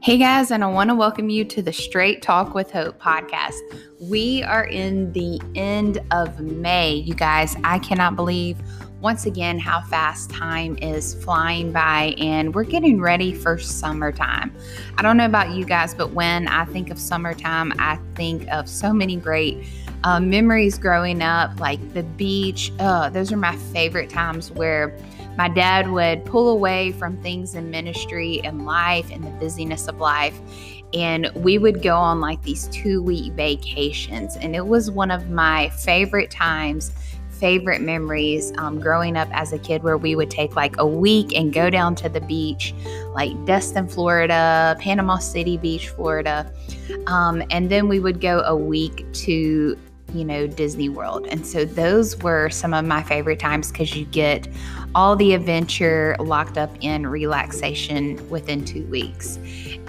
Hey guys, and I want to welcome you to the Straight Talk with Hope podcast. We are in the end of May, you guys. I cannot believe once again how fast time is flying by, and we're getting ready for summertime. I don't know about you guys, but when I think of summertime, I think of so many great uh, memories growing up, like the beach. Uh, those are my favorite times where my dad would pull away from things in ministry and life and the busyness of life. And we would go on like these two week vacations. And it was one of my favorite times favorite memories um, growing up as a kid where we would take like a week and go down to the beach, like Destin, Florida, Panama City Beach, Florida. Um, and then we would go a week to you know, Disney World. And so those were some of my favorite times because you get all the adventure locked up in relaxation within two weeks.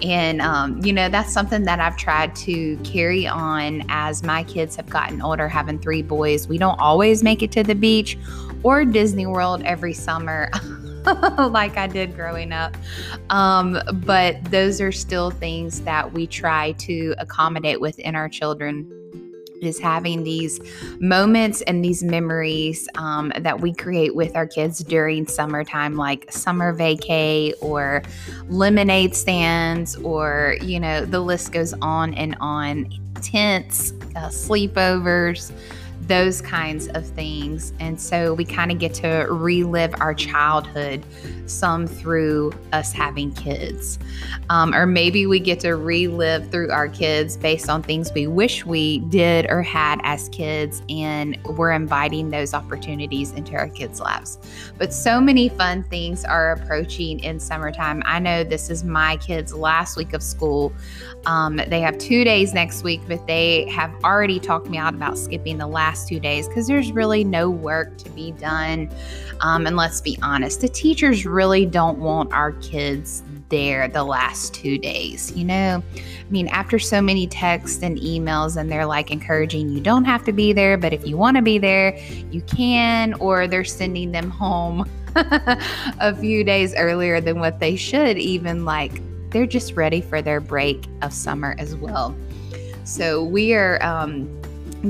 And, um, you know, that's something that I've tried to carry on as my kids have gotten older, having three boys. We don't always make it to the beach or Disney World every summer. like I did growing up. Um, but those are still things that we try to accommodate within our children is having these moments and these memories um, that we create with our kids during summertime, like summer vacay or lemonade stands, or you know, the list goes on and on. Tents, uh, sleepovers those kinds of things. And so we kind of get to relive our childhood, some through us having kids. Um, or maybe we get to relive through our kids based on things we wish we did or had as kids. And we're inviting those opportunities into our kids' lives. But so many fun things are approaching in summertime. I know this is my kids' last week of school. Um, they have two days next week, but they have already talked me out about skipping the last two days because there's really no work to be done. Um, and let's be honest, the teachers really don't want our kids there the last two days. You know, I mean, after so many texts and emails, and they're like encouraging you don't have to be there, but if you want to be there, you can, or they're sending them home a few days earlier than what they should, even like they're just ready for their break of summer as well. So we are um,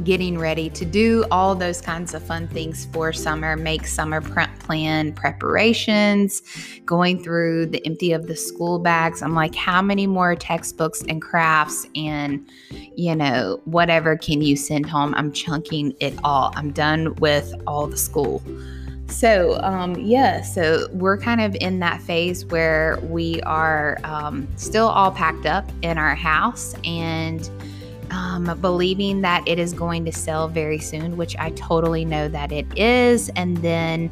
getting ready to do all those kinds of fun things for summer, make summer plan preparations, going through the empty of the school bags. I'm like, how many more textbooks and crafts and, you know, whatever can you send home? I'm chunking it all. I'm done with all the school. So, um, yeah, so we're kind of in that phase where we are um, still all packed up in our house and um, believing that it is going to sell very soon, which I totally know that it is. And then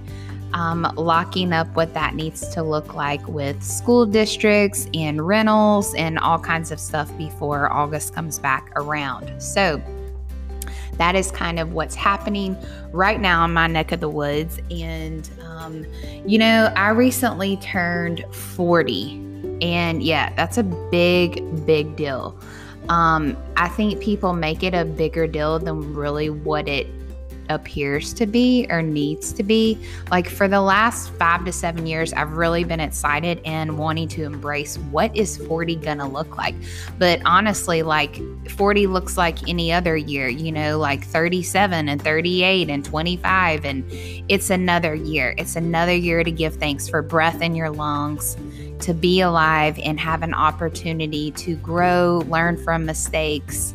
um, locking up what that needs to look like with school districts and rentals and all kinds of stuff before August comes back around. So, that is kind of what's happening right now in my neck of the woods. And, um, you know, I recently turned 40. And yeah, that's a big, big deal. Um, I think people make it a bigger deal than really what it appears to be or needs to be. Like for the last five to seven years, I've really been excited and wanting to embrace what is 40 gonna look like. But honestly, like 40 looks like any other year, you know, like 37 and 38 and 25. And it's another year. It's another year to give thanks for breath in your lungs, to be alive and have an opportunity to grow, learn from mistakes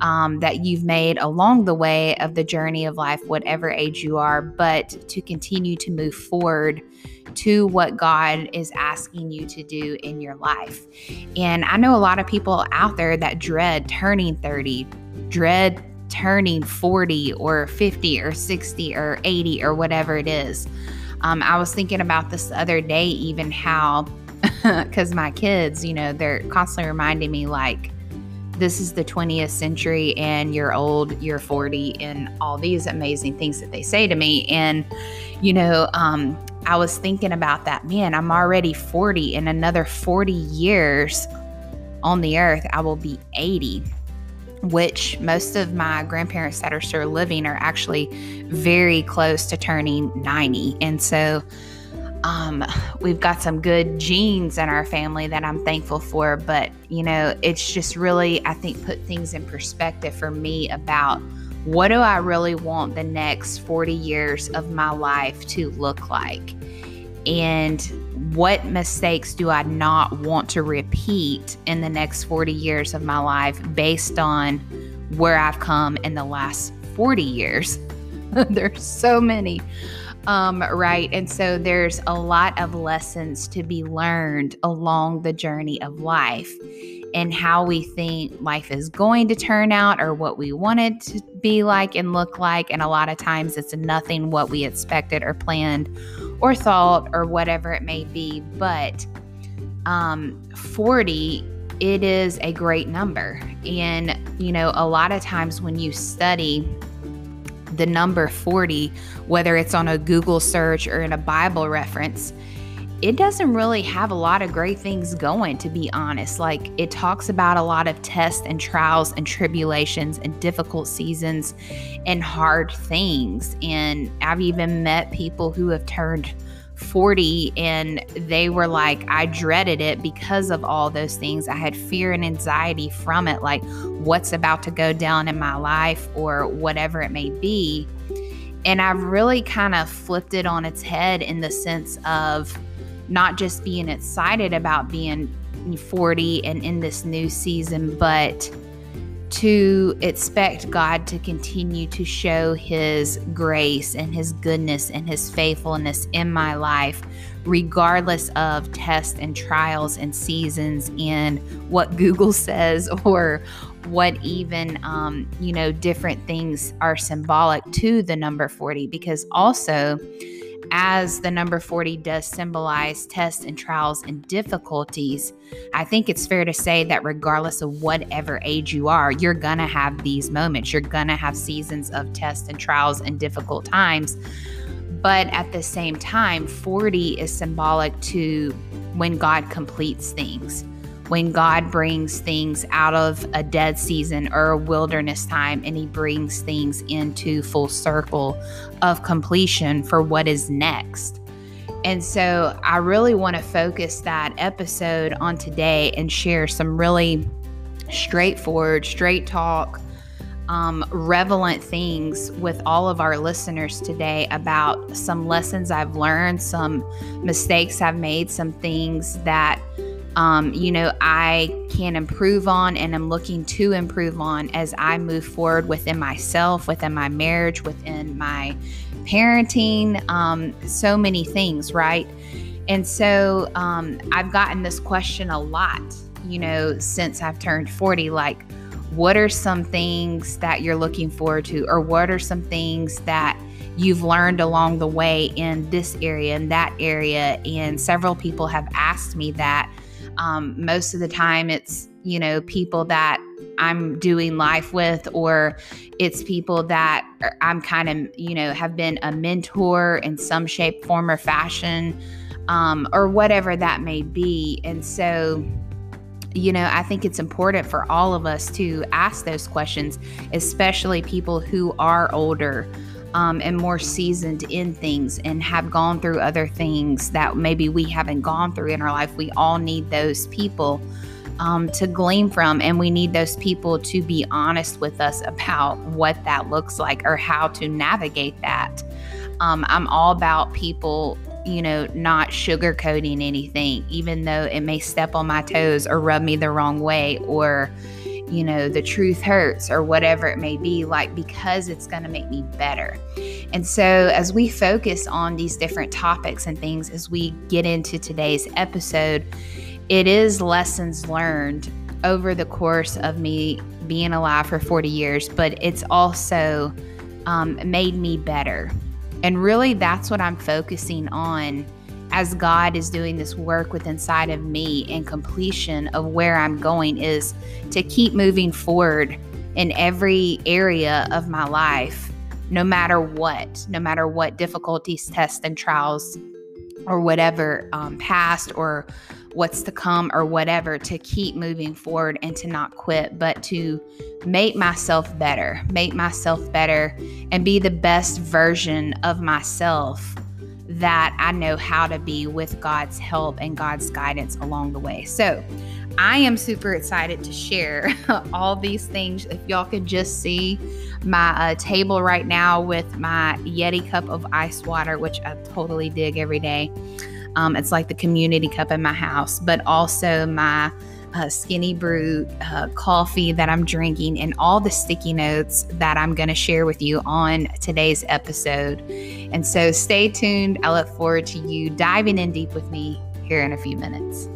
um, that you've made along the way of the journey of life, whatever age you are, but to continue to move forward to what God is asking you to do in your life. And I know a lot of people out there that dread turning 30, dread turning 40 or 50 or 60 or 80 or whatever it is. Um, I was thinking about this the other day, even how, because my kids, you know, they're constantly reminding me, like, this is the 20th century and you're old, you're 40, and all these amazing things that they say to me. And, you know, um, I was thinking about that, man, I'm already 40. In another 40 years on the earth, I will be 80 which most of my grandparents that are still living are actually very close to turning 90. And so um, we've got some good genes in our family that I'm thankful for. But, you know, it's just really, I think, put things in perspective for me about what do I really want the next 40 years of my life to look like? And what mistakes do I not want to repeat in the next 40 years of my life based on where I've come in the last 40 years? There's so many um, right. And so there's a lot of lessons to be learned along the journey of life and how we think life is going to turn out or what we want it to be like and look like. And a lot of times it's nothing what we expected or planned or thought or whatever it may be. But um, 40 it is a great number. And, you know, a lot of times when you study the number 40, whether it's on a Google search or in a Bible reference, it doesn't really have a lot of great things going, to be honest. Like, it talks about a lot of tests and trials and tribulations and difficult seasons and hard things. And I've even met people who have turned 40 and they were like, I dreaded it because of all those things. I had fear and anxiety from it, like what's about to go down in my life or whatever it may be. And I've really kind of flipped it on its head in the sense of not just being excited about being 40 and in this new season, but to expect God to continue to show His grace and His goodness and His faithfulness in my life, regardless of tests and trials and seasons and what Google says or what even, um, you know, different things are symbolic to the number 40. Because also, as the number 40 does symbolize tests and trials and difficulties, I think it's fair to say that regardless of whatever age you are, you're going to have these moments. You're going to have seasons of tests and trials and difficult times. But at the same time, 40 is symbolic to when God completes things when God brings things out of a dead season or a wilderness time and He brings things into full circle of completion for what is next. And so I really want to focus that episode on today and share some really straightforward, straight talk, um, relevant things with all of our listeners today about some lessons I've learned, some mistakes I've made, some things that um, you know, I can improve on and I'm looking to improve on as I move forward within myself, within my marriage, within my parenting, um, so many things, right? And so um, I've gotten this question a lot, you know, since I've turned 40 like, what are some things that you're looking forward to, or what are some things that you've learned along the way in this area and that area? And several people have asked me that um, most of the time, it's, you know, people that I'm doing life with, or it's people that I'm kind of, you know, have been a mentor in some shape, form, or fashion, um, or whatever that may be. And so, you know, I think it's important for all of us to ask those questions, especially people who are older um, and more seasoned in things and have gone through other things that maybe we haven't gone through in our life. We all need those people um, to glean from, and we need those people to be honest with us about what that looks like or how to navigate that. Um, I'm all about people you know, not sugarcoating anything, even though it may step on my toes or rub me the wrong way or, you know, the truth hurts or whatever it may be, like because it's going to make me better. And so, as we focus on these different topics and things as we get into today's episode, it is lessons learned over the course of me being alive for 40 years, but it's also um, made me better. And really, that's what I'm focusing on as God is doing this work with inside of me and completion of where I'm going is to keep moving forward in every area of my life, no matter what, no matter what difficulties, tests, and trials, or whatever um, past or what's to come or whatever, to keep moving forward and to not quit, but to make myself better, make myself better, and be the best version of myself that I know how to be with God's help and God's guidance along the way. So, I am super excited to share all these things. If y'all could just see my uh, table right now with my Yeti cup of ice water, which I totally dig every day. Um, it's like the community cup in my house, but also my uh, skinny brew uh, coffee that I'm drinking and all the sticky notes that I'm going to share with you on today's episode. And so stay tuned. I look forward to you diving in deep with me here in a few minutes.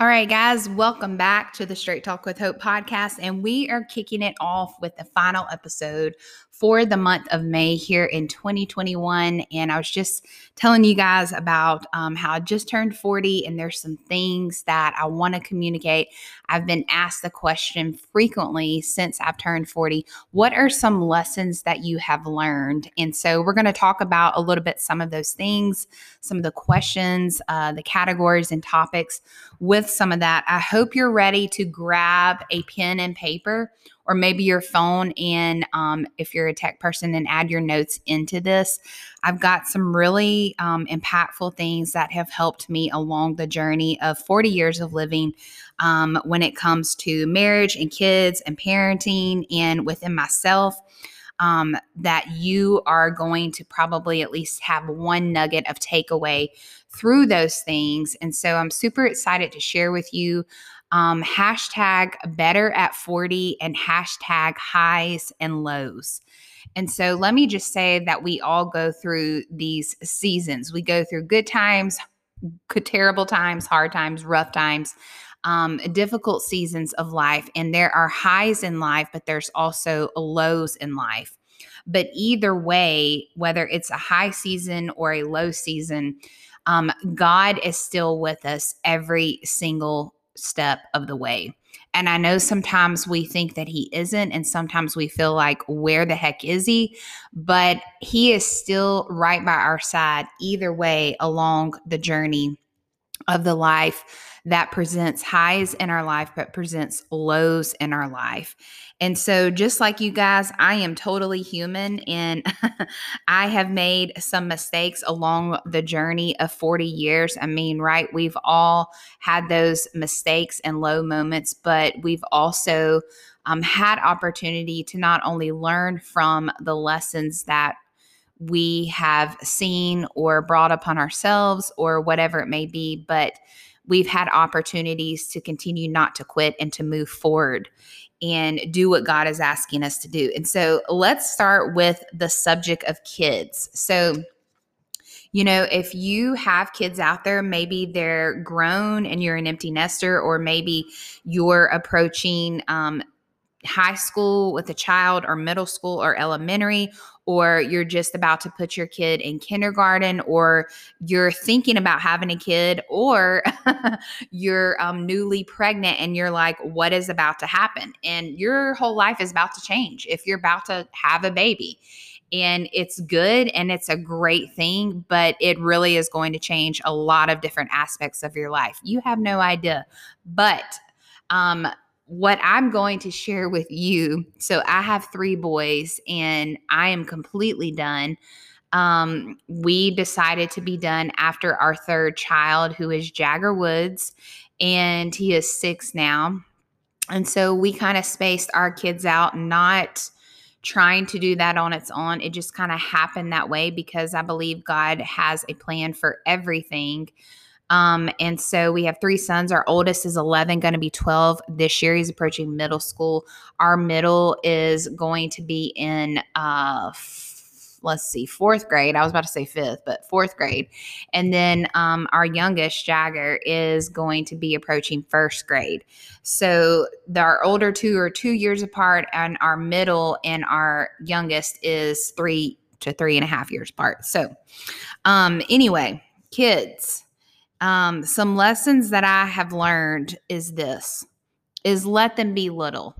All right, guys, welcome back to the Straight Talk with Hope podcast. And we are kicking it off with the final episode for the month of May here in 2021. And I was just telling you guys about um, how I just turned 40, and there's some things that I want to communicate. I've been asked the question frequently since I've turned 40 what are some lessons that you have learned? And so we're going to talk about a little bit some of those things, some of the questions, uh, the categories, and topics with some of that. I hope you're ready to grab a pen and paper or maybe your phone and um, if you're a tech person and add your notes into this i've got some really um, impactful things that have helped me along the journey of 40 years of living um, when it comes to marriage and kids and parenting and within myself um, that you are going to probably at least have one nugget of takeaway through those things. And so I'm super excited to share with you um, hashtag better at 40 and hashtag highs and lows. And so let me just say that we all go through these seasons. We go through good times, terrible times, hard times, rough times, um, difficult seasons of life. And there are highs in life, but there's also lows in life. But either way, whether it's a high season or a low season, um, God is still with us every single step of the way. And I know sometimes we think that he isn't, and sometimes we feel like, where the heck is he? But he is still right by our side, either way, along the journey of the life that presents highs in our life, but presents lows in our life. And so, just like you guys, I am totally human and I have made some mistakes along the journey of 40 years. I mean, right? We've all had those mistakes and low moments, but we've also um, had opportunity to not only learn from the lessons that we have seen or brought upon ourselves or whatever it may be, but we've had opportunities to continue not to quit and to move forward and do what God is asking us to do. And so let's start with the subject of kids. So, you know, if you have kids out there, maybe they're grown and you're an empty nester, or maybe you're approaching um, high school with a child or middle school or elementary or you're just about to put your kid in kindergarten or you're thinking about having a kid or you're um, newly pregnant and you're like what is about to happen and your whole life is about to change if you're about to have a baby and it's good and it's a great thing, but it really is going to change a lot of different aspects of your life. You have no idea. But um, what I'm going to share with you. So I have three boys and I am completely done. Um, we decided to be done after our third child, who is Jagger Woods, and he is six now. And so we kind of spaced our kids out, not trying to do that on its own. It just kind of happened that way because I believe God has a plan for everything. Um, and so we have three sons. Our oldest is 11, going to be 12 this year. He's approaching middle school. Our middle is going to be in, uh, f- let's see, fourth grade. I was about to say fifth, but fourth grade. And then um, our youngest, Jagger, is going to be approaching first grade. So the, our older two are two years apart, and our middle and our youngest is three to three and a half years apart. So, um, anyway, kids um, some lessons that I have learned is this is let them be little.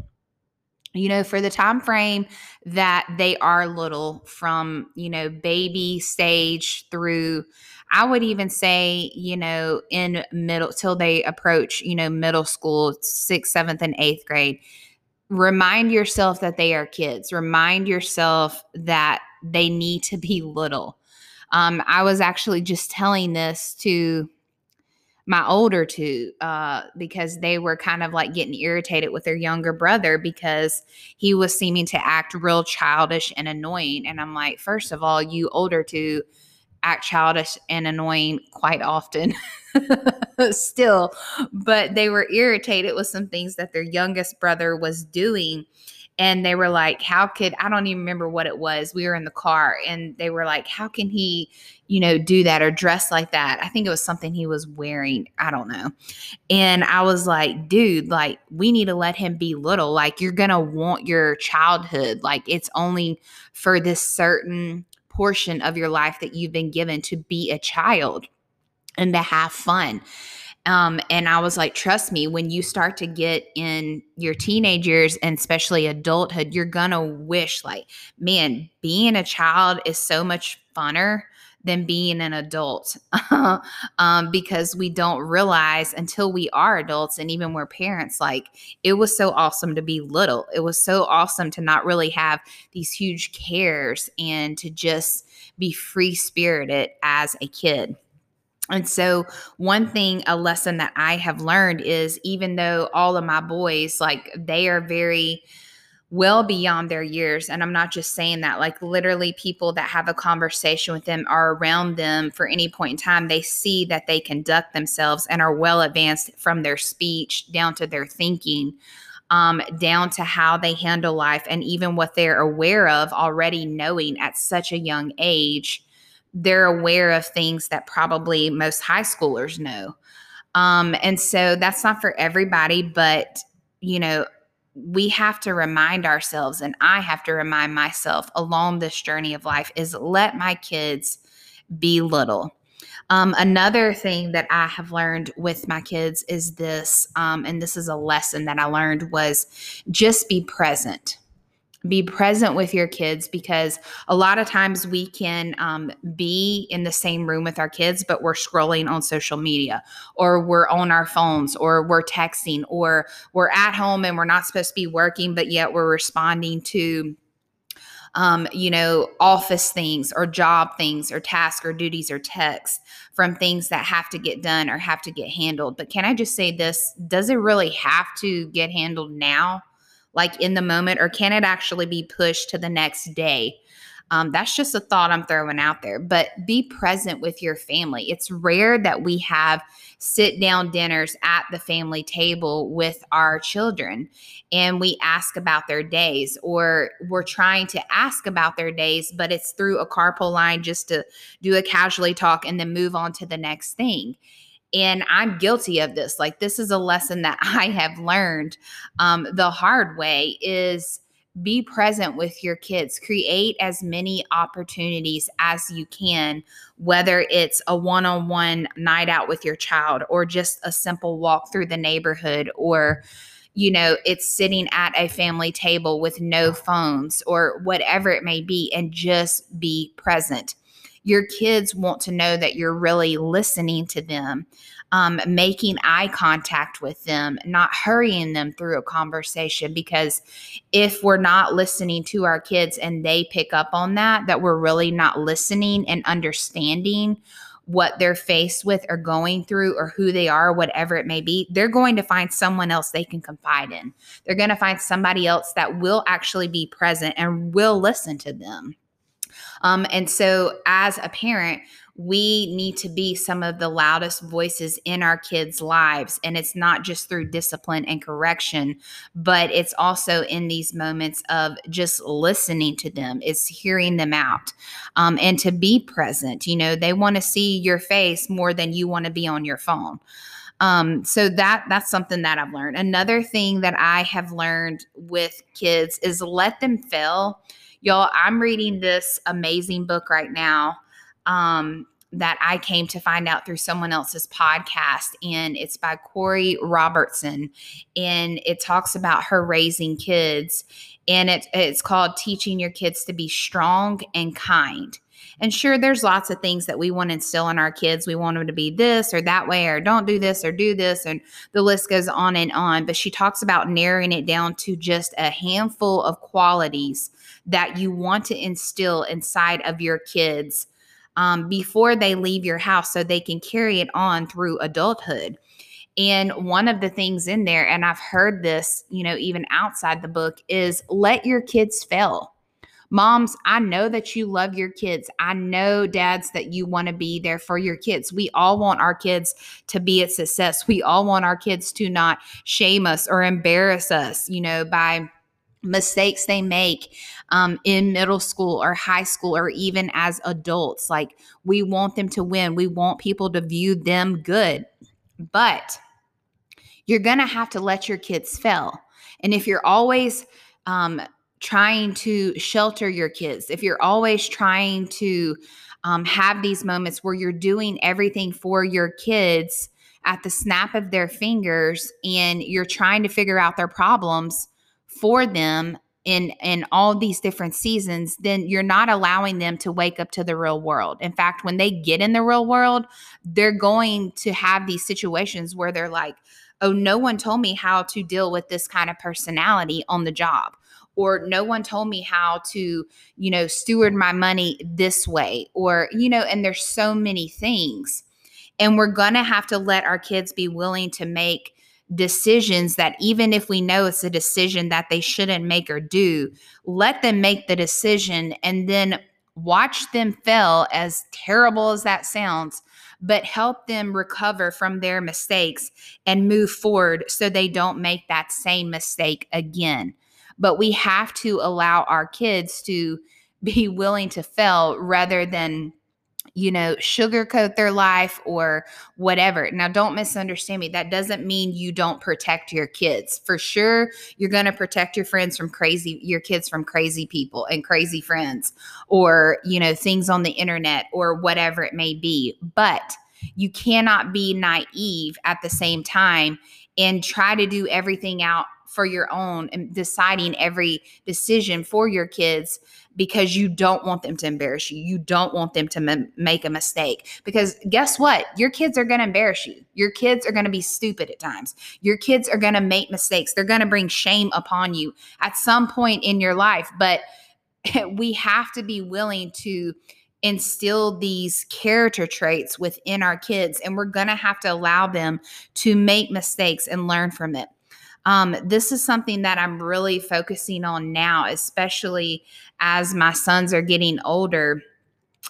You know, for the time frame that they are little from, you know, baby stage through I would even say, you know, in middle till they approach, you know, middle school, sixth, seventh, and eighth grade remind yourself that they are kids. Remind yourself that they need to be little. Um, I was actually just telling this to my older two uh, because they were kind of like getting irritated with their younger brother because he was seeming to act real childish and annoying. And I'm like, first of all, you older two act childish and annoying quite often still, but they were irritated with some things that their youngest brother was doing and they were like how could i don't even remember what it was we were in the car and they were like how can he you know do that or dress like that? I think it was something he was wearing i don't know. And i was like dude like we need to let him be little like you're gonna want your childhood like it's only for this certain portion of your life that you've been given to be a child and to have fun um, and I was like, trust me, when you start to get in your teenage years and especially adulthood, you're gonna wish, like, man, being a child is so much funner than being an adult. Um, because we don't realize until we are adults and even we're parents like it was so awesome to be little. It was so awesome to not really have these huge cares and to just be free spirited as a kid and so, one thing, a lesson that I have learned is even though all of my boys, like, they are very well beyond their years. And I'm not just saying that, like, literally, people that have a conversation with them are around them for any point in time. They see that they conduct themselves and are well advanced from their speech down to their thinking. Um, down to how they handle life and even what they're aware of already knowing at such a young age they're aware of things that probably most high schoolers know. Um, and so that's not for everybody, but you know, we have to remind ourselves, and I have to remind myself along this journey of life is let my kids be little. Um, another thing that I have learned with my kids is this, um, and this is a lesson that I learned was just be present be present with your kids because a lot of times we can um, be in the same room with our kids but we're scrolling on social media or we're on our phones or we're texting or we're at home and we're not supposed to be working but yet we're responding to um, you know, office things or job things or tasks or duties or texts from things that have to get done or have to get handled. But can I just say this? Does it really have to get handled now? Like in the moment, or can it actually be pushed to the next day? Um, that's just a thought I'm throwing out there. But be present with your family. It's rare that we have sit down dinners at the family table with our children and we ask about their days, or we're trying to ask about their days, but it's through a carpool line just to do a casually talk and then move on to the next thing and i'm guilty of this like this is a lesson that i have learned um, the hard way is be present with your kids. Create as many opportunities as you can whether it's a one-on-one night out with your child or just a simple walk through the neighborhood or you know it's sitting at a family table with no phones or whatever it may be and just be present your kids want to know that you're really listening to them, um, making eye contact with them, not hurrying them through a conversation. Because if we're not listening to our kids and they pick up on that, that we're really not listening and understanding what they're faced with or going through or who they are, whatever it may be, they're going to find someone else they can confide in. They're going to find somebody else that will actually be present and will listen to them. Um, and so, as a parent, we need to be some of the loudest voices in our kids' lives. And it's not just through discipline and correction, but it's also in these moments of just listening to them, it's hearing them out um, and to be present. You know, they want to see your face more than you want to be on your phone. Um, so that that's something that I've learned. Another thing that I have learned with kids is let them fail Y'all, I'm reading this amazing book right now um, that I came to find out through someone else's podcast, and it's by Korie Robertson, and it talks about her raising kids, and it, it's called Teaching Your Kids to Be Strong and Kind. And sure, there's lots of things that we want to instill in our kids. We want them to be this or that way, or don't do this or do this. And the list goes on and on. But she talks about narrowing it down to just a handful of qualities that you want to instill inside of your kids um, before they leave your house so they can carry it on through adulthood. And one of the things in there, and I've heard this, you know, even outside the book, is let your kids fail Moms, I know that you love your kids. I know, dads, that you want to be there for your kids. We all want our kids to be a success. We all want our kids to not shame us or embarrass us, you know, by mistakes they make um, in middle school or high school or even as adults. Like, we want them to win, we want people to view them good. But you're going to have to let your kids fail. And if you're always, um, trying to shelter your kids, if you're always trying to um, have these moments where you're doing everything for your kids at the snap of their fingers and you're trying to figure out their problems for them in in all these different seasons then you're not allowing them to wake up to the real world. In fact when they get in the real world they're going to have these situations where they're like oh no one told me how to deal with this kind of personality on the job or no one told me how to, you know, steward my money this way, or, you know, and there's so many things. And we're going to have to let our kids be willing to make decisions that even if we know it's a decision that they shouldn't make or do, let them make the decision and then watch them fail, as terrible as that sounds, but help them recover from their mistakes and move forward so they don't make that same mistake again but we have to allow our kids to be willing to fail rather than you know, sugarcoat their life or whatever. Now, don't misunderstand me. That doesn't mean you don't protect your kids. For sure, you're going to protect your friends from crazy, your kids from crazy people and crazy friends or, you know, things on the internet or whatever it may be. But you cannot be naive at the same time and try to do everything out for your own and deciding every decision for your kids because you don't want them to embarrass you. You don't want them to m- make a mistake. Because guess what? Your kids are going to embarrass you. Your kids are going to be stupid at times. Your kids are going to make mistakes. They're going to bring shame upon you at some point in your life. But we have to be willing to instill these character traits within our kids, and we're going to have to allow them to make mistakes and learn from it. Um, this is something that I'm really focusing on now, especially as my sons are getting older.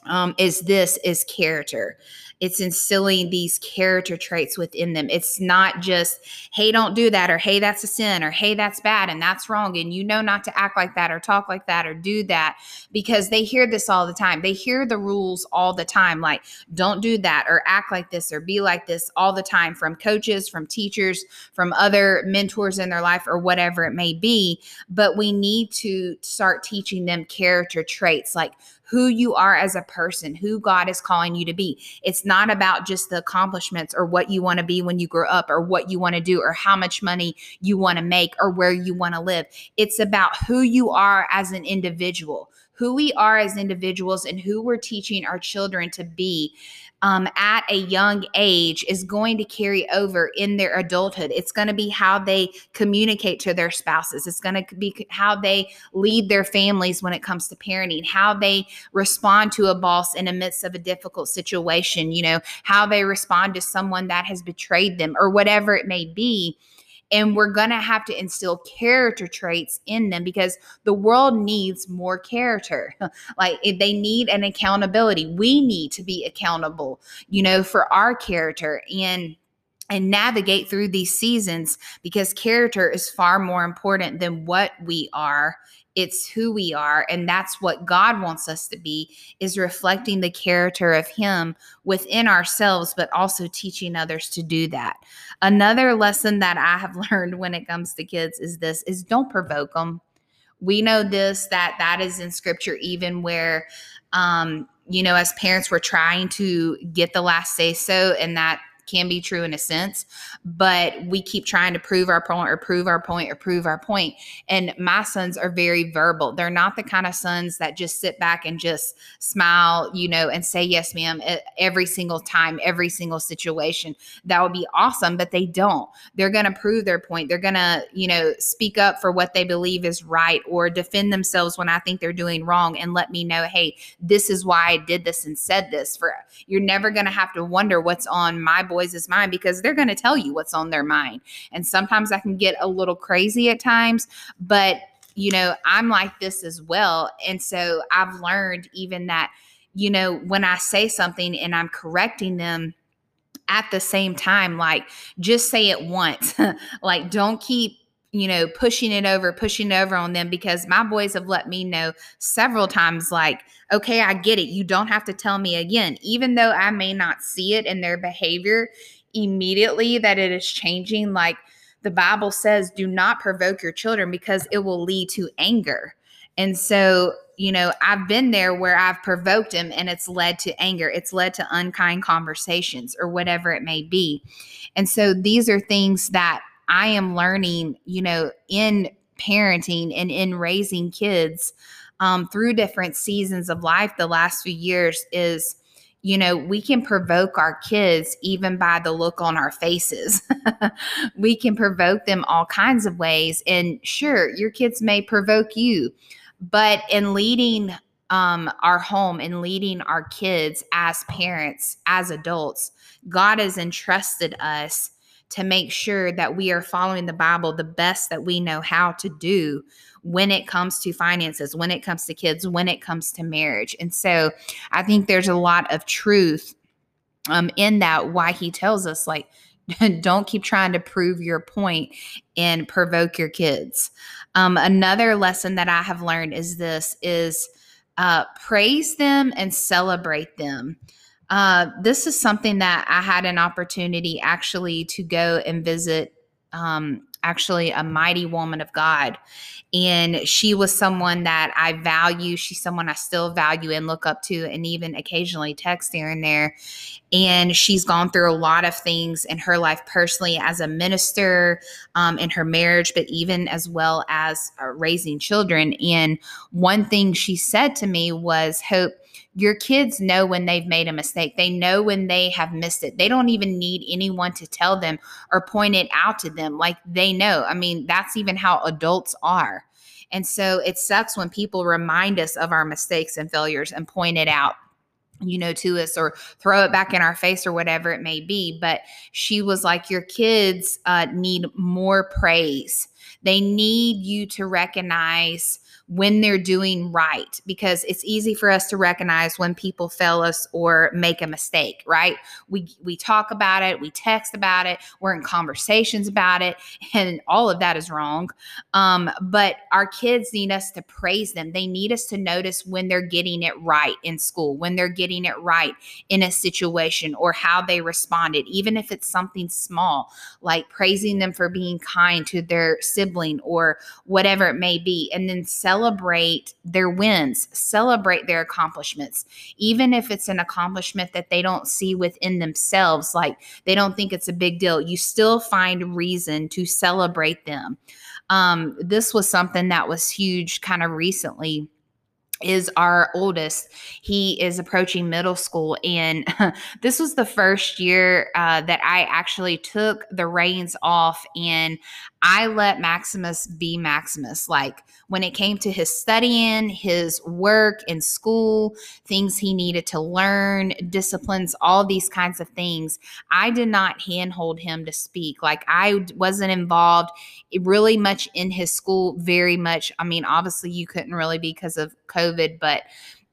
Um, is this is character it's instilling these character traits within them. It's not just, hey, don't do that, or hey, that's a sin, or hey, that's bad and that's wrong. And you know not to act like that, or talk like that, or do that because they hear this all the time. They hear the rules all the time, like, don't do that, or act like this, or be like this all the time from coaches, from teachers, from other mentors in their life, or whatever it may be. But we need to start teaching them character traits like who you are as a person, who God is calling you to be. It's not about just the accomplishments or what you want to be when you grow up or what you want to do or how much money you want to make or where you want to live. It's about who you are as an individual, who we are as individuals, and who we're teaching our children to be um, at a young age is going to carry over in their adulthood. It's going to be how they communicate to their spouses. It's going to be how they lead their families when it comes to parenting, how they respond to a boss in the midst of a difficult situation, you know, how they respond to someone that has betrayed them or whatever it may be and we're going to have to instill character traits in them because the world needs more character. Like they need an accountability. We need to be accountable you know for our character and and navigate through these seasons because character is far more important than what we are it's who we are and that's what god wants us to be is reflecting the character of him within ourselves but also teaching others to do that. Another lesson that i have learned when it comes to kids is this is don't provoke them we know this that that is in scripture even where um you know as parents we're trying to get the last say so and that can be true in a sense, but we keep trying to prove our point or prove our point or prove our point. And my sons are very verbal. They're not the kind of sons that just sit back and just smile, you know, and say, yes, ma'am, every single time, every single situation. That would be awesome, but they don't. They're going to prove their point. They're going to, you know, speak up for what they believe is right or defend themselves when I think they're doing wrong and let me know, hey, this is why I did this and said this. For you're never going to have to wonder what's on my boys' mind because they're going to tell you what's on their mind. And sometimes I can get a little crazy at times, but you know, I'm like this as well. And so I've learned even that, you know, when I say something and I'm correcting them, at the same time, like just say it once. like don't keep you know, pushing it over, pushing it over on them because my boys have let me know several times, like, okay, I get it. You don't have to tell me again, even though I may not see it in their behavior immediately that it is changing. Like the Bible says, do not provoke your children because it will lead to anger. And so, you know, I've been there where I've provoked them and it's led to anger. It's led to unkind conversations or whatever it may be. And so these are things that I am learning, you know, in parenting and in raising kids um, through different seasons of life the last few years is you know, we can provoke our kids even by the look on our faces. we can provoke them all kinds of ways. And sure, your kids may provoke you, but in leading um, our home and leading our kids as parents, as adults, God has entrusted us to make sure that we are following the Bible the best that we know how to do when it comes to finances, when it comes to kids, when it comes to marriage. And so I think there's a lot of truth um, in that, why he tells us, like, don't keep trying to prove your point and provoke your kids. Um, another lesson that I have learned is this is uh, praise them and celebrate them. Uh, this is something that I had an opportunity actually to go and visit. Um, actually, a mighty woman of God. And she was someone that I value. She's someone I still value and look up to, and even occasionally text here and there. And she's gone through a lot of things in her life personally as a minister, um, in her marriage, but even as well as uh, raising children. And one thing she said to me was, Hope, your kids know when they've made a mistake. They know when they have missed it. They don't even need anyone to tell them or point it out to them. Like they know. I mean, that's even how adults are. And so it sucks when people remind us of our mistakes and failures and point it out you know, to us or throw it back in our face or whatever it may be. But she was like, Your kids uh, need more praise. They need you to recognize when they're doing right because it's easy for us to recognize when people fail us or make a mistake right? We we talk about it we text about it we're in conversations about it and all of that is wrong. Um, but our kids need us to praise them. They need us to notice when they're getting it right in school when they're getting it right in a situation or how they responded even if it's something small like praising them for being kind to their sibling or whatever it may be and then celebrating celebrate their wins, celebrate their accomplishments, even if it's an accomplishment that they don't see within themselves, like they don't think it's a big deal. You still find reason to celebrate them. Um, this was something that was huge kind of recently is our oldest. He is approaching middle school. And this was the first year uh, that I actually took the reins off and I let Maximus be Maximus. Like when it came to his studying, his work in school, things he needed to learn, disciplines, all these kinds of things, I did not handhold him to speak. Like I wasn't involved really much in his school, very much. I mean, obviously, you couldn't really because of COVID, but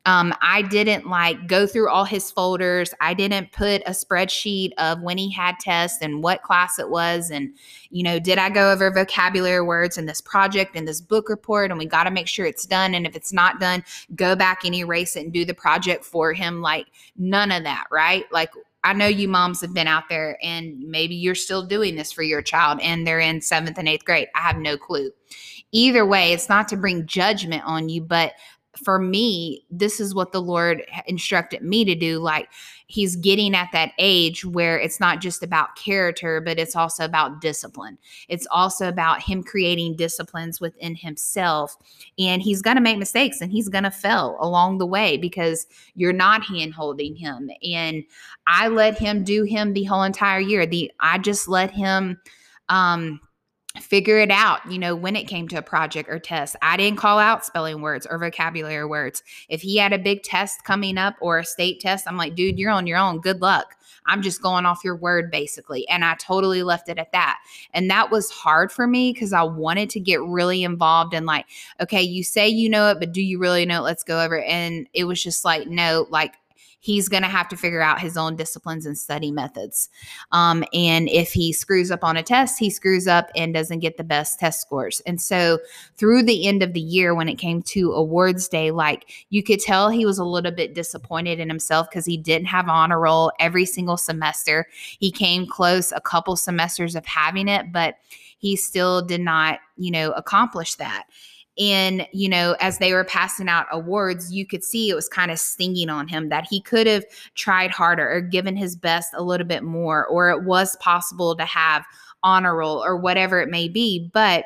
um, I didn't like go through all his folders. I didn't put a spreadsheet of when he had tests and what class it was. And, you know, did I go over vocabulary words in this project and this book report? And we got to make sure it's done. And if it's not done, go back and erase it and do the project for him. Like, none of that, right? Like, I know you moms have been out there and maybe you're still doing this for your child and they're in seventh and eighth grade. I have no clue. Either way, it's not to bring judgment on you, but for me, this is what the Lord instructed me to do. Like, he's getting at that age where it's not just about character, but it's also about discipline. It's also about him creating disciplines within himself. And he's going to make mistakes and he's going to fail along the way because you're not hand holding him. And I let him do him the whole entire year. The I just let him um figure it out, you know, when it came to a project or test. I didn't call out spelling words or vocabulary words. If he had a big test coming up or a state test, I'm like, dude, you're on your own. Good luck. I'm just going off your word basically. And I totally left it at that. And that was hard for me because I wanted to get really involved in like, okay, you say you know it, but do you really know it? Let's go over it. And it was just like, no, like he's going to have to figure out his own disciplines and study methods. Um, and if he screws up on a test, he screws up and doesn't get the best test scores. And so through the end of the year, when it came to awards day, like you could tell he was a little bit disappointed in himself because he didn't have honor roll every single semester. He came close a couple semesters of having it, but he still did not, you know, accomplish that. And, you know, as they were passing out awards, you could see it was kind of stinging on him that he could have tried harder or given his best a little bit more, or it was possible to have honor roll or whatever it may be. But,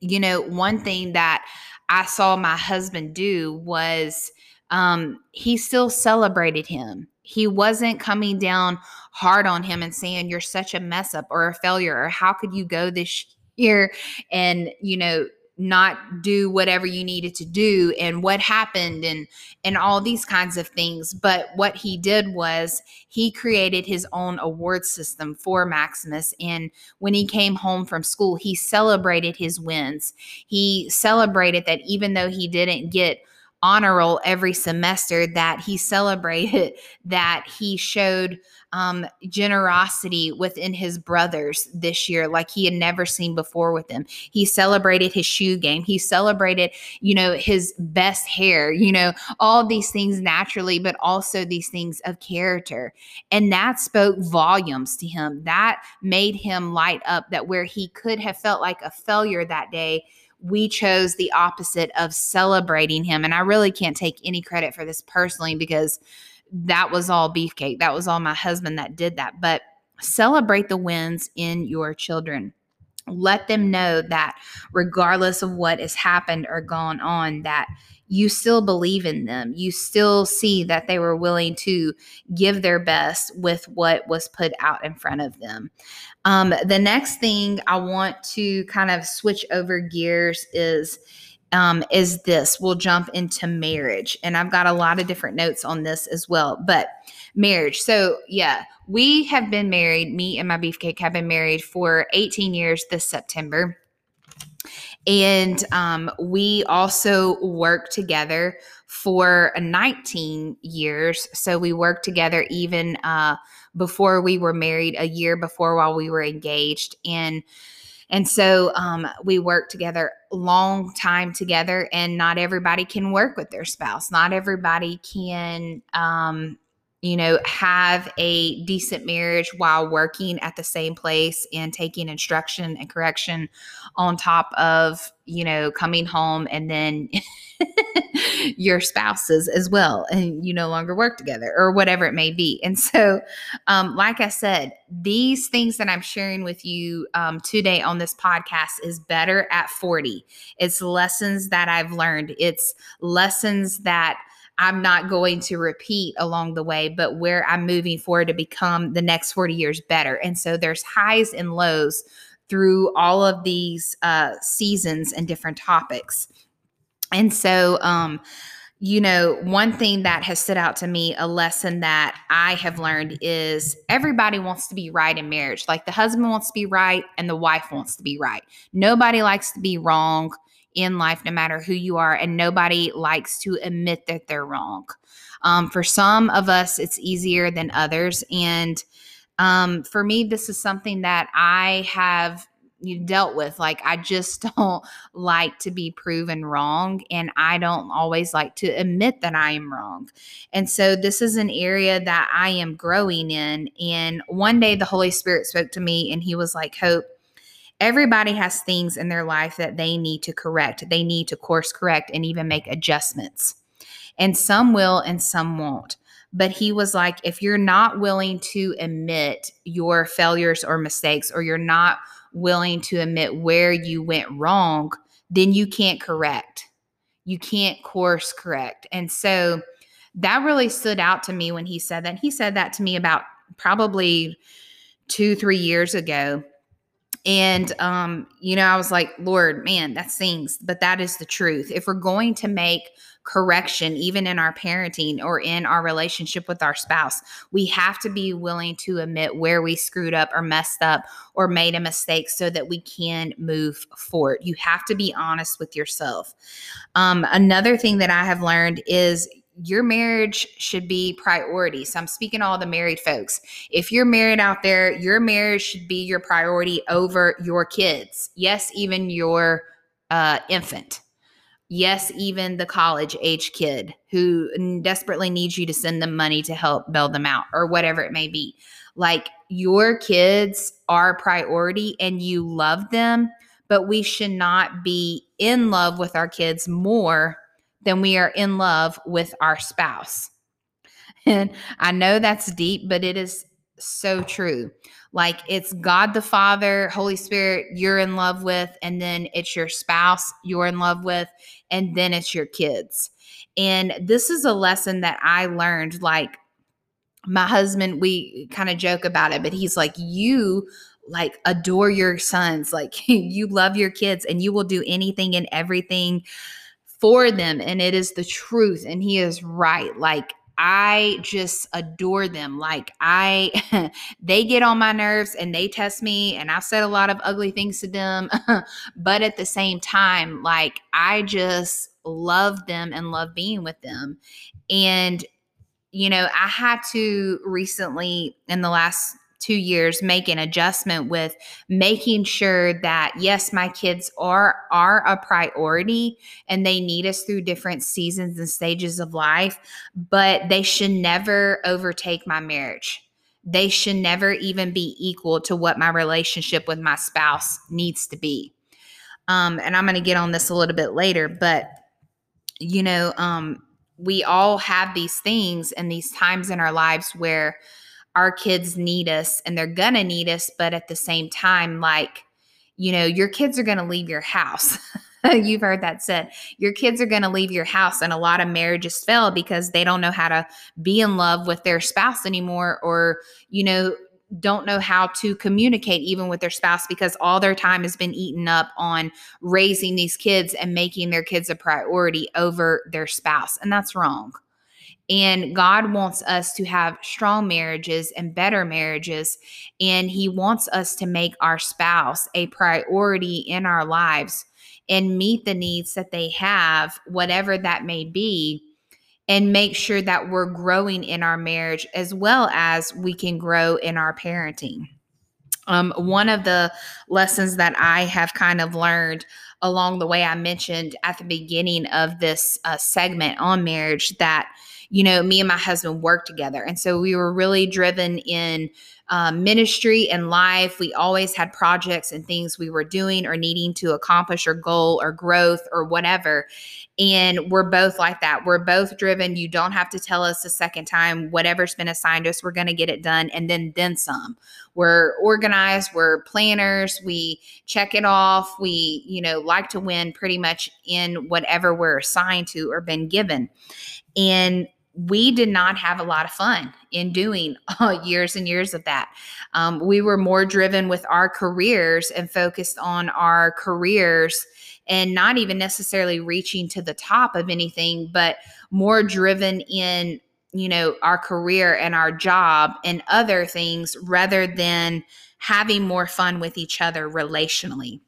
you know, one thing that I saw my husband do was um, he still celebrated him. He wasn't coming down hard on him and saying, You're such a mess up or a failure, or how could you go this year and, you know, not do whatever you needed to do and what happened and and all these kinds of things. But what he did was he created his own award system for Maximus. And when he came home from school he celebrated his wins. He celebrated that even though he didn't get honor roll every semester that he celebrated that he showed um, generosity within his brothers this year like he had never seen before with them. He celebrated his shoe game. He celebrated, you know, his best hair, you know, all these things naturally, but also these things of character. And that spoke volumes to him. That made him light up that where he could have felt like a failure that day we chose the opposite of celebrating him. And I really can't take any credit for this personally because that was all beefcake. That was all my husband that did that. But celebrate the wins in your children. Let them know that regardless of what has happened or gone on, that you still believe in them. You still see that they were willing to give their best with what was put out in front of them. Um, the next thing I want to kind of switch over gears is um, is this. We'll jump into marriage. And I've got a lot of different notes on this as well. But marriage. So, yeah, we have been married. Me and my beefcake have been married for 18 years this September. And um, we also work together for 19 years. So we worked together even uh, before we were married, a year before while we were engaged. And and so um, we work together long time together, and not everybody can work with their spouse. Not everybody can, um, you know, have a decent marriage while working at the same place and taking instruction and correction on top of, you know, coming home and then your spouses as well and you no longer work together or whatever it may be. And so um, like i said these things that i'm sharing with you um, today on this podcast is better at 40 it's lessons that i've learned. It's lessons that I'm not going to repeat along the way, but where I'm moving forward to become the next 40 years better. And so there's highs and lows through all of these uh, seasons and different topics. And so, um, you know, one thing that has stood out to me, a lesson that I have learned is everybody wants to be right in marriage. Like the husband wants to be right and the wife wants to be right. Nobody likes to be wrong in life, no matter who you are, and nobody likes to admit that they're wrong. Um, for some of us, it's easier than others. And um, for me, this is something that I have you dealt with like i just don't like to be proven wrong and i don't always like to admit that i am wrong and so this is an area that i am growing in and one day the holy spirit spoke to me and he was like hope everybody has things in their life that they need to correct. They need to course correct and even make adjustments. And some will and some won't. But he was like, if you're not willing to admit your failures or mistakes, or you're not willing to admit where you went wrong, then you can't correct. You can't course correct. And so that really stood out to me when he said that. He said that to me about probably two, three years ago. And, um, you know, I was like, Lord, man, that stings, but that is the truth. If we're going to make correction, even in our parenting or in our relationship with our spouse, we have to be willing to admit where we screwed up or messed up or made a mistake so that we can move forward. You have to be honest with yourself. Um, another thing that I have learned is your marriage should be priority. So I'm speaking all the married folks. If you're married out there, your marriage should be your priority over your kids. Yes, even your uh, infant. Yes, even the college age kid who desperately needs you to send them money to help bail them out or whatever it may be. Like your kids are priority and you love them, but we should not be in love with our kids more than we are in love with our spouse. And I know that's deep, but it is so true. Like it's God the Father, Holy Spirit, you're in love with, and then it's your spouse you're in love with, and then it's your kids. And this is a lesson that I learned. Like my husband, we kind of joke about it, but he's like, You like adore your sons, like you love your kids, and you will do anything and everything for them and it is the truth and he is right like I just adore them. Like I they get on my nerves and they test me and I've said a lot of ugly things to them, but at the same time like I just love them and love being with them. And you know, I had to recently in the last two years make an adjustment with making sure that yes my kids are are a priority and they need us through different seasons and stages of life but they should never overtake my marriage. They should never even be equal to what my relationship with my spouse needs to be. Um, and i'm going to get on this a little bit later but you know um, we all have these things and these times in our lives where our kids need us and they're gonna need us, but at the same time, like, you know, your kids are gonna leave your house. You've heard that said. Your kids are going to leave your house, and a lot of marriages fail because they don't know how to be in love with their spouse anymore, or, you know, don't know how to communicate even with their spouse because all their time has been eaten up on raising these kids and making their kids a priority over their spouse. And that's wrong. And God wants us to have strong marriages and better marriages. And He wants us to make our spouse a priority in our lives and meet the needs that they have, whatever that may be, and make sure that we're growing in our marriage as well as we can grow in our parenting. Um, one of the lessons that I have kind of learned along the way, I mentioned at the beginning of this uh, segment on marriage that you know, me and my husband worked together. And so we were really driven in um, ministry and life. We always had projects and things we were doing or needing to accomplish or goal or growth or whatever. And we're both like that. We're both driven. You don't have to tell us a second time whatever's been assigned to us, we're going to get it done and then then some. We're organized, we're planners, we check it off. We, you know, like to win pretty much in whatever we're assigned to or been given. And we did not have a lot of fun in doing uh, years and years of that. Um, we were more driven with our careers and focused on our careers and not even necessarily reaching to the top of anything, but more driven in you know our career and our job and other things rather than having more fun with each other relationally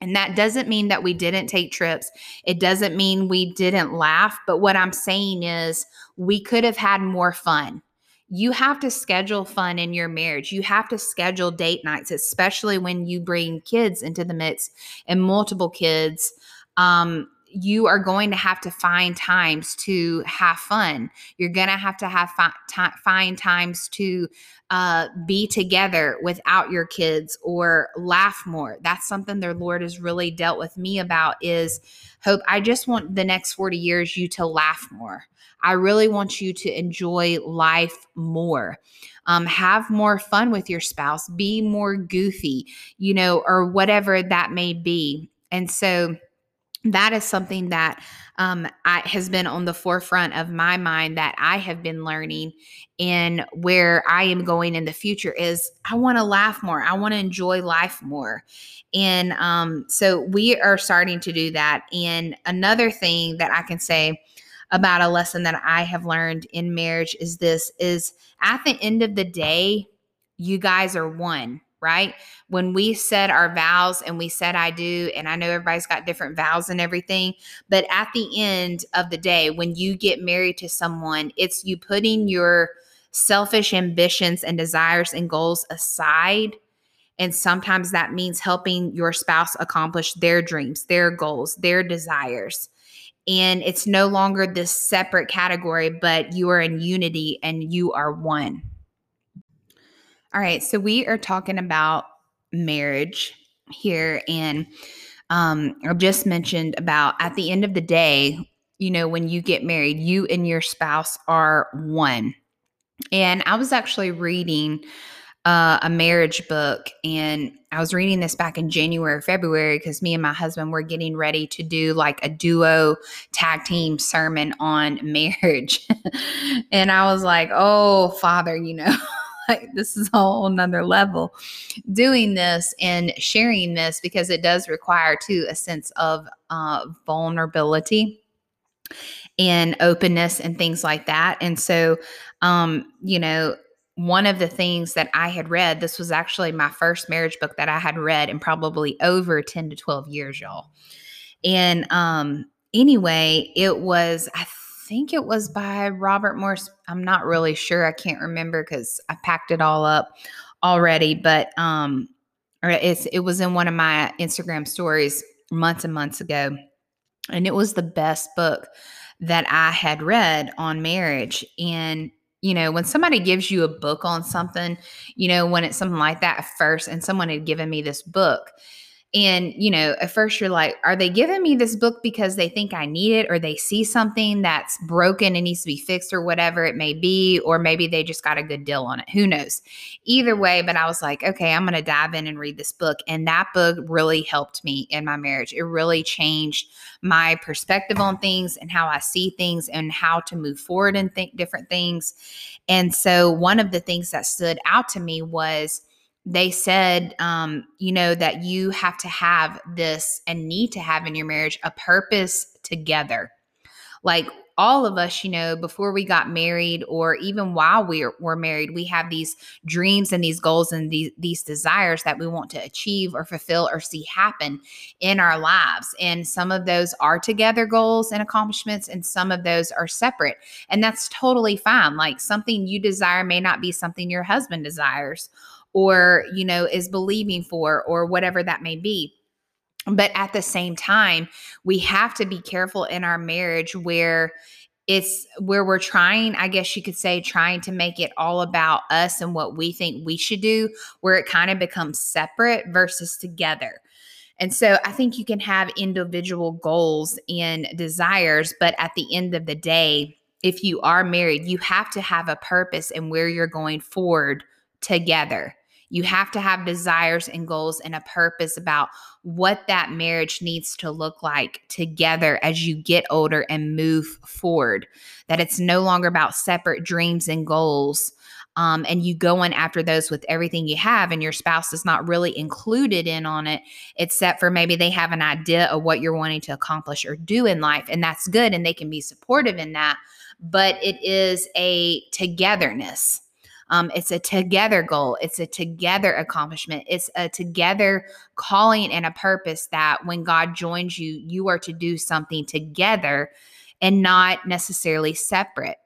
and that doesn't mean that we didn't take trips. It doesn't mean we didn't laugh. But what I'm saying is, we could have had more fun. You have to schedule fun in your marriage. You have to schedule date nights, especially when you bring kids into the mix and multiple kids. Um, you are going to have to find times to have fun. You're going to have to have fi- t- find times to uh, be together without your kids or laugh more. That's something their Lord has really dealt with me about is hope. I just want the next 40 years you to laugh more. I really want you to enjoy life more. Um, have more fun with your spouse, be more goofy, you know, or whatever that may be. And so, that is something that um, I, has been on the forefront of my mind that I have been learning and where I am going in the future is I want to laugh more. I want to enjoy life more. And um, so we are starting to do that. And another thing that I can say about a lesson that I have learned in marriage is this is at the end of the day, you guys are one right? When we said our vows and we said I do, and I know everybody's got different vows and everything, but at the end of the day, when you get married to someone, it's you putting your selfish ambitions and desires and goals aside. And sometimes that means helping your spouse accomplish their dreams, their goals, their desires. And it's no longer this separate category, but you are in unity and you are one. All right, so we are talking about marriage here, and um, I've just mentioned about at the end of the day, you know, when you get married, you and your spouse are one. And I was actually reading uh, a marriage book, and I was reading this back in January, or February, because me and my husband were getting ready to do like a duo tag team sermon on marriage. and I was like, oh, Father, you know. like this is a whole another level doing this and sharing this because it does require too a sense of uh, vulnerability and openness and things like that and so um you know one of the things that I had read, this was actually my first marriage book that I had read in probably over 10 to 12 years, y'all. And um anyway, it was I think it was by Robert Morse. I'm not really sure. I can't remember because I packed it all up already. But um, or it's it was in one of my Instagram stories months and months ago, and it was the best book that I had read on marriage. And you know, when somebody gives you a book on something, you know, when it's something like that first, and someone had given me this book and, you know, at first you're like, are they giving me this book because they think I need it or they see something that's broken and needs to be fixed or whatever it may be? Or maybe they just got a good deal on it. Who knows? Either way, but I was like, okay, I'm going to dive in and read this book. And that book really helped me in my marriage. It really changed my perspective on things and how I see things and how to move forward and think different things. And so one of the things that stood out to me was, they said, um, you know, that you have to have this and need to have in your marriage a purpose together. Like all of us, you know, before we got married or even while we were married, we have these dreams and these goals and these, these desires that we want to achieve or fulfill or see happen in our lives. And some of those are together goals and accomplishments, and some of those are separate. And that's totally fine. Like something you desire may not be something your husband desires or, you know, is believing for or whatever that may be. But at the same time, we have to be careful in our marriage where it's where we're trying, I guess you could say, trying to make it all about us and what we think we should do, where it kind of becomes separate versus together. And so I think you can have individual goals and desires, but at the end of the day, if you are married, you have to have a purpose and where you're going forward together. You have to have desires and goals and a purpose about what that marriage needs to look like together as you get older and move forward. That it's no longer about separate dreams and goals. Um, and you going after those with everything you have, and your spouse is not really included in on it, except for maybe they have an idea of what you're wanting to accomplish or do in life. And that's good, and they can be supportive in that. But it is a togetherness um, it's a together goal, it's a together accomplishment, it's a together calling and a purpose that when God joins you, you are to do something together and not necessarily separate.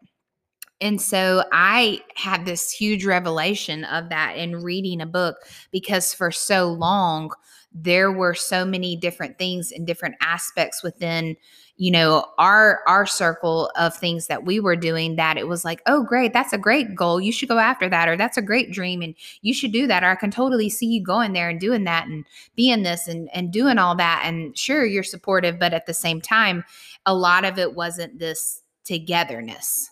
And so I had this huge revelation of that in reading a book because for so long, there were so many different things and different aspects within you know our our circle of things that we were doing that it was like oh great that's a great goal you should go after that or that's a great dream and you should do that or i can totally see you going there and doing that and being this and and doing all that and sure you're supportive but at the same time a lot of it wasn't this togetherness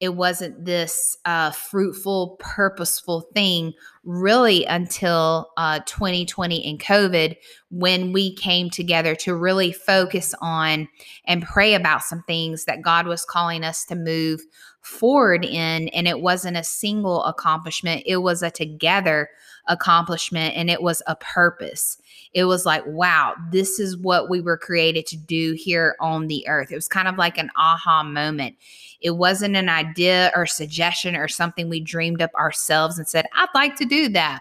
it wasn't this uh, fruitful, purposeful thing really until uh, 2020 and COVID when we came together to really focus on and pray about some things that God was calling us to move forward in. And it wasn't a single accomplishment, it was a together accomplishment and it was a purpose. It was like, wow, this is what we were created to do here on the earth. It was kind of like an aha moment. It wasn't an idea or suggestion or something we dreamed up ourselves and said, I'd like to do that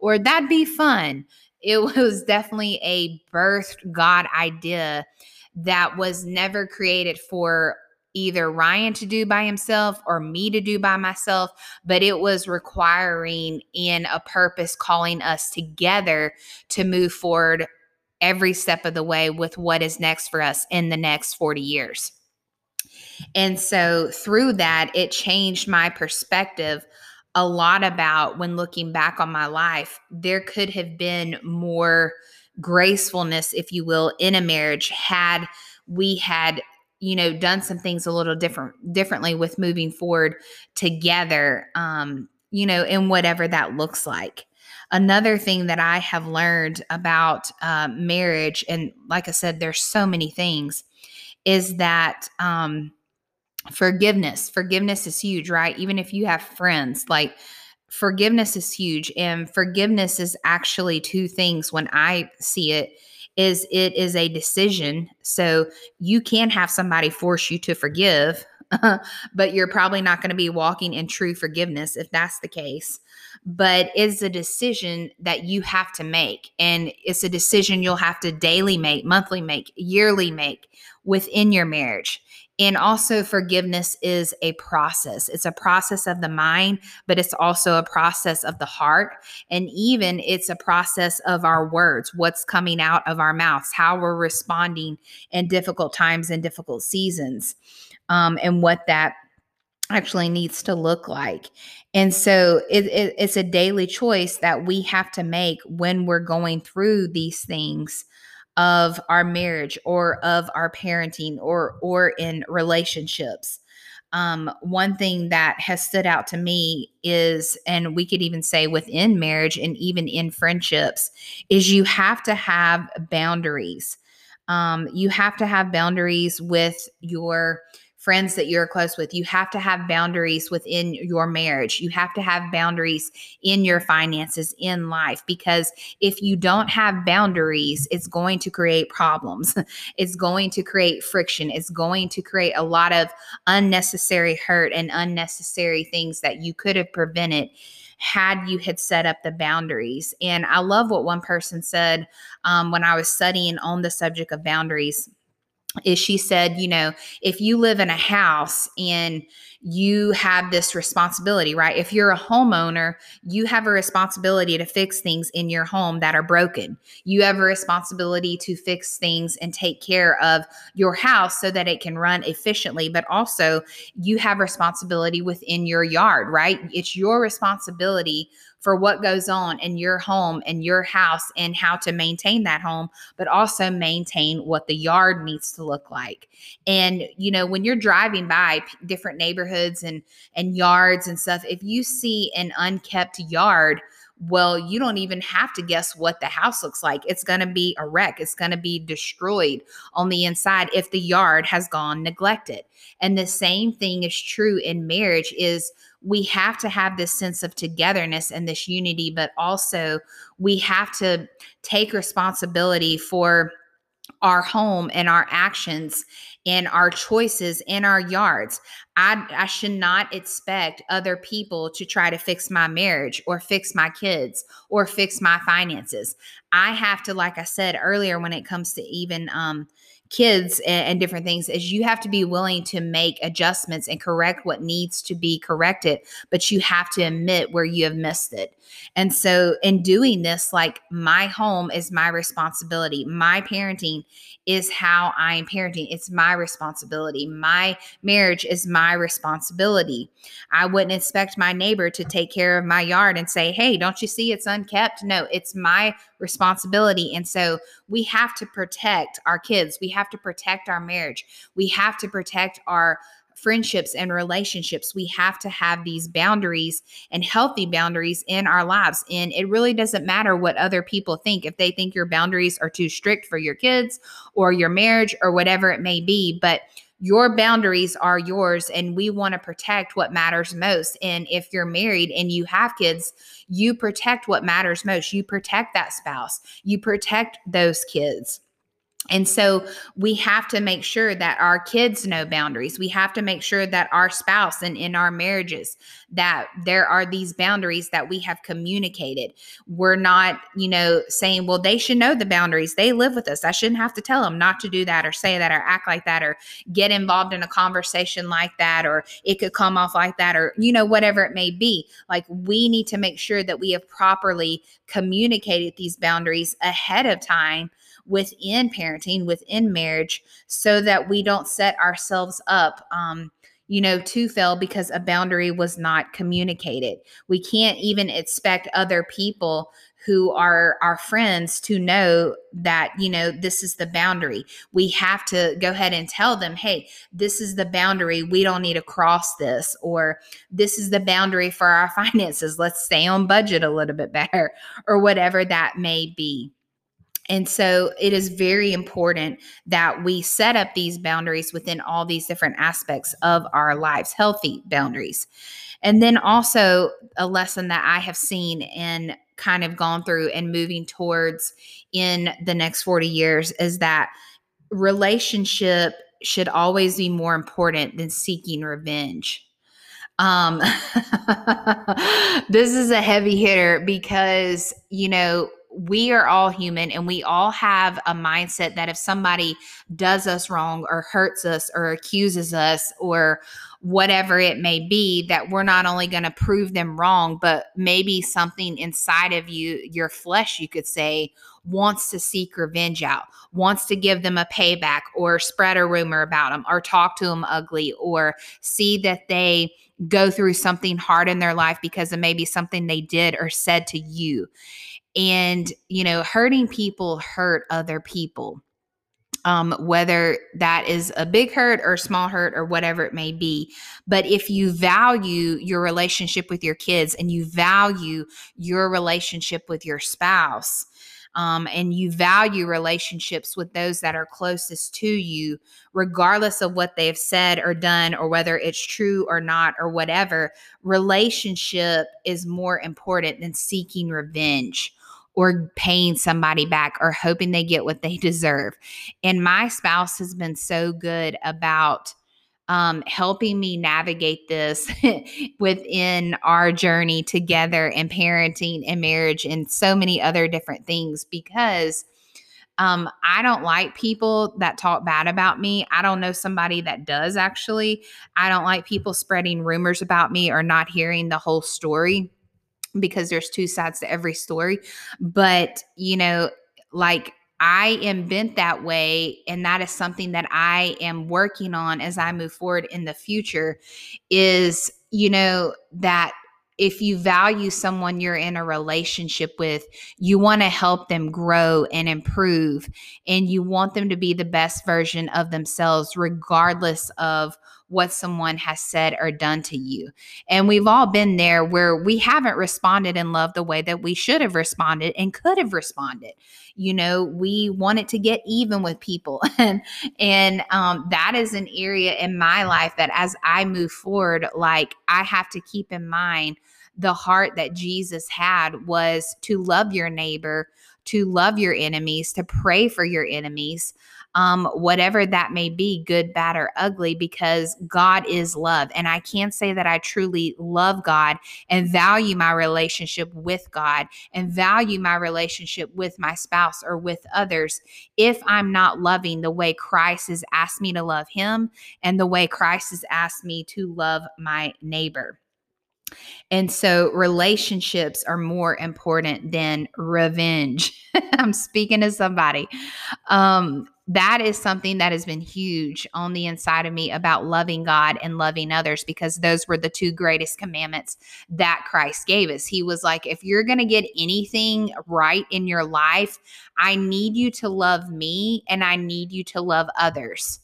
or that'd be fun. It was definitely a birthed God idea that was never created for either Ryan to do by himself or me to do by myself, but it was requiring in a purpose calling us together to move forward every step of the way with what is next for us in the next 40 years. And so through that, it changed my perspective a lot about when looking back on my life. There could have been more gracefulness, if you will, in a marriage had we had you know done some things a little different differently with moving forward together um you know in whatever that looks like. Another thing that i have learned about uh, marriage and like i said there's so many things is that um forgiveness. Forgiveness is huge right? Even if you have friends like forgiveness is huge and forgiveness is actually two things when i see it is it is a decision. So you can have somebody force you to forgive, but you're probably not going to be walking in true forgiveness if that's the case. But it's a decision that you have to make. And it's a decision you'll have to daily make, monthly make, yearly make within your marriage. And also, forgiveness is a process. It's a process of the mind, but it's also a process of the heart. And even it's a process of our words, what's coming out of our mouths, how we're responding in difficult times and difficult seasons, um, and what that actually needs to look like. And so it, it, it's a daily choice that we have to make when we're going through these things of our marriage or of our parenting or or in relationships um, one thing that has stood out to me is, and we could even say within marriage and even in friendships, is you have to have boundaries. Um, you have to have boundaries with your friends that you're close with. You have to have boundaries within your marriage. You have to have boundaries in your finances, in life, because if you don't have boundaries, it's going to create problems. it's going to create friction. It's going to create a lot of unnecessary hurt and unnecessary things that you could have prevented had you had set up the boundaries. And I love what one person said um, when I was studying on the subject of boundaries is she said, you know, if you live in a house and you have this responsibility, right? If you're a homeowner, you have a responsibility to fix things in your home that are broken. You have a responsibility to fix things and take care of your house so that it can run efficiently, but also you have responsibility within your yard, right? It's your responsibility for what goes on in your home and your house and how to maintain that home, but also maintain what the yard needs to look like. And you know, when you're driving by different neighborhoods and and yards and stuff, if you see an unkept yard, well, you don't even have to guess what the house looks like. It's going to be a wreck. It's going to be destroyed on the inside if the yard has gone neglected. And the same thing is true in marriage is we have to have this sense of togetherness and this unity, but also we have to take responsibility for our home and our actions and our choices in our yards. I, I should not expect other people to try to fix my marriage or fix my kids or fix my finances. I have to, like I said earlier, when it comes to even um, kids and, and, different things is you have to be willing to make adjustments and correct what needs to be corrected but you have to admit where you have missed it. And so in doing this like my home is my responsibility. My parenting is how i'm parenting. It's my responsibility. My marriage is my responsibility. I wouldn't expect my neighbor to take care of my yard and say hey don't you see it's unkept? No it's my responsibility and so we have to protect our kids we have to protect our marriage. We have to protect our friendships and relationships. We have to have these boundaries and healthy boundaries in our lives. And it really doesn't matter what other people think. If they think your boundaries are too strict for your kids or your marriage or whatever it may be, but your boundaries are yours and we want to protect what matters most. And if you're married and you have kids you protect what matters most. You protect that spouse. You protect those kids and so we have to make sure that our kids know boundaries. We have to make sure that our spouse and in our marriages that there are these boundaries that we have communicated. We're not, you know, saying, well, they should know the boundaries. They live with us. I shouldn't have to tell them not to do that or say that or act like that or get involved in a conversation like that or it could come off like that or, you know, whatever it may be. Like we need to make sure that we have properly communicated these boundaries ahead of time within parenting, within marriage, so that we don't set ourselves up. Um, you know, to fail because a boundary was not communicated. We can't even expect other people who are our friends to know that, you know, this is the boundary. We have to go ahead and tell them, hey, this is the boundary. We don't need to cross this, or this is the boundary for our finances. Let's stay on budget a little bit better, or whatever that may be. And so it is very important that we set up these boundaries within all these different aspects of our lives, healthy boundaries. And then also a lesson that I have seen and kind of gone through and moving towards in the next 40 years is that relationship should always be more important than seeking revenge. Um, this is a heavy hitter because, you know, we are all human and we all have a mindset that if somebody does us wrong or hurts us or accuses us or whatever it may be that we're not only going to prove them wrong but maybe something inside of you your flesh you could say wants to seek revenge out wants to give them a payback or spread a rumor about them or talk to them ugly or see that they go through something hard in their life because of maybe something they did or said to you and, you know, hurting people hurt other people. Um, whether that is a big hurt or small hurt or whatever it may be. But if you value your relationship with your kids and you value your relationship with your spouse, um, and you value relationships with those that are closest to you, regardless of what they've said or done, or whether it's true or not, or whatever, relationship is more important than seeking revenge or paying somebody back or hoping they get what they deserve. And my spouse has been so good about um, helping me navigate this within our journey together and parenting and marriage and so many other different things because um, I don't like people that talk bad about me. I don't know somebody that does actually. I don't like people spreading rumors about me or not hearing the whole story because there's two sides to every story. But, you know, like I am bent that way. And that is something that I am working on as I move forward in the future is, you know, that if you value someone you're in a relationship with, you want to help them grow and improve, and you want them to be the best version of themselves, regardless of what someone has said or done to you. And we've all been there where we haven't responded in love the way that we should have responded and could have responded. You know, we wanted to get even with people. and and um, that is an area in my life that as I move forward, like I have to keep in mind the heart that Jesus had was to love your neighbor, to love your enemies, to pray for your enemies um, whatever that may be, good, bad, or ugly, because God is love. And I can't say that I truly love God and value my relationship with God and value my relationship with my spouse or with others if I'm not loving the way Christ has asked me to love Him and the way Christ has asked me to love my neighbor. And so relationships are more important than revenge. I'm speaking to somebody. Um, that is something that has been huge on the inside of me about loving God and loving others because those were the two greatest commandments that Christ gave us. He was like, if you're going to get anything right in your life, I need you to love me and I need you to love others.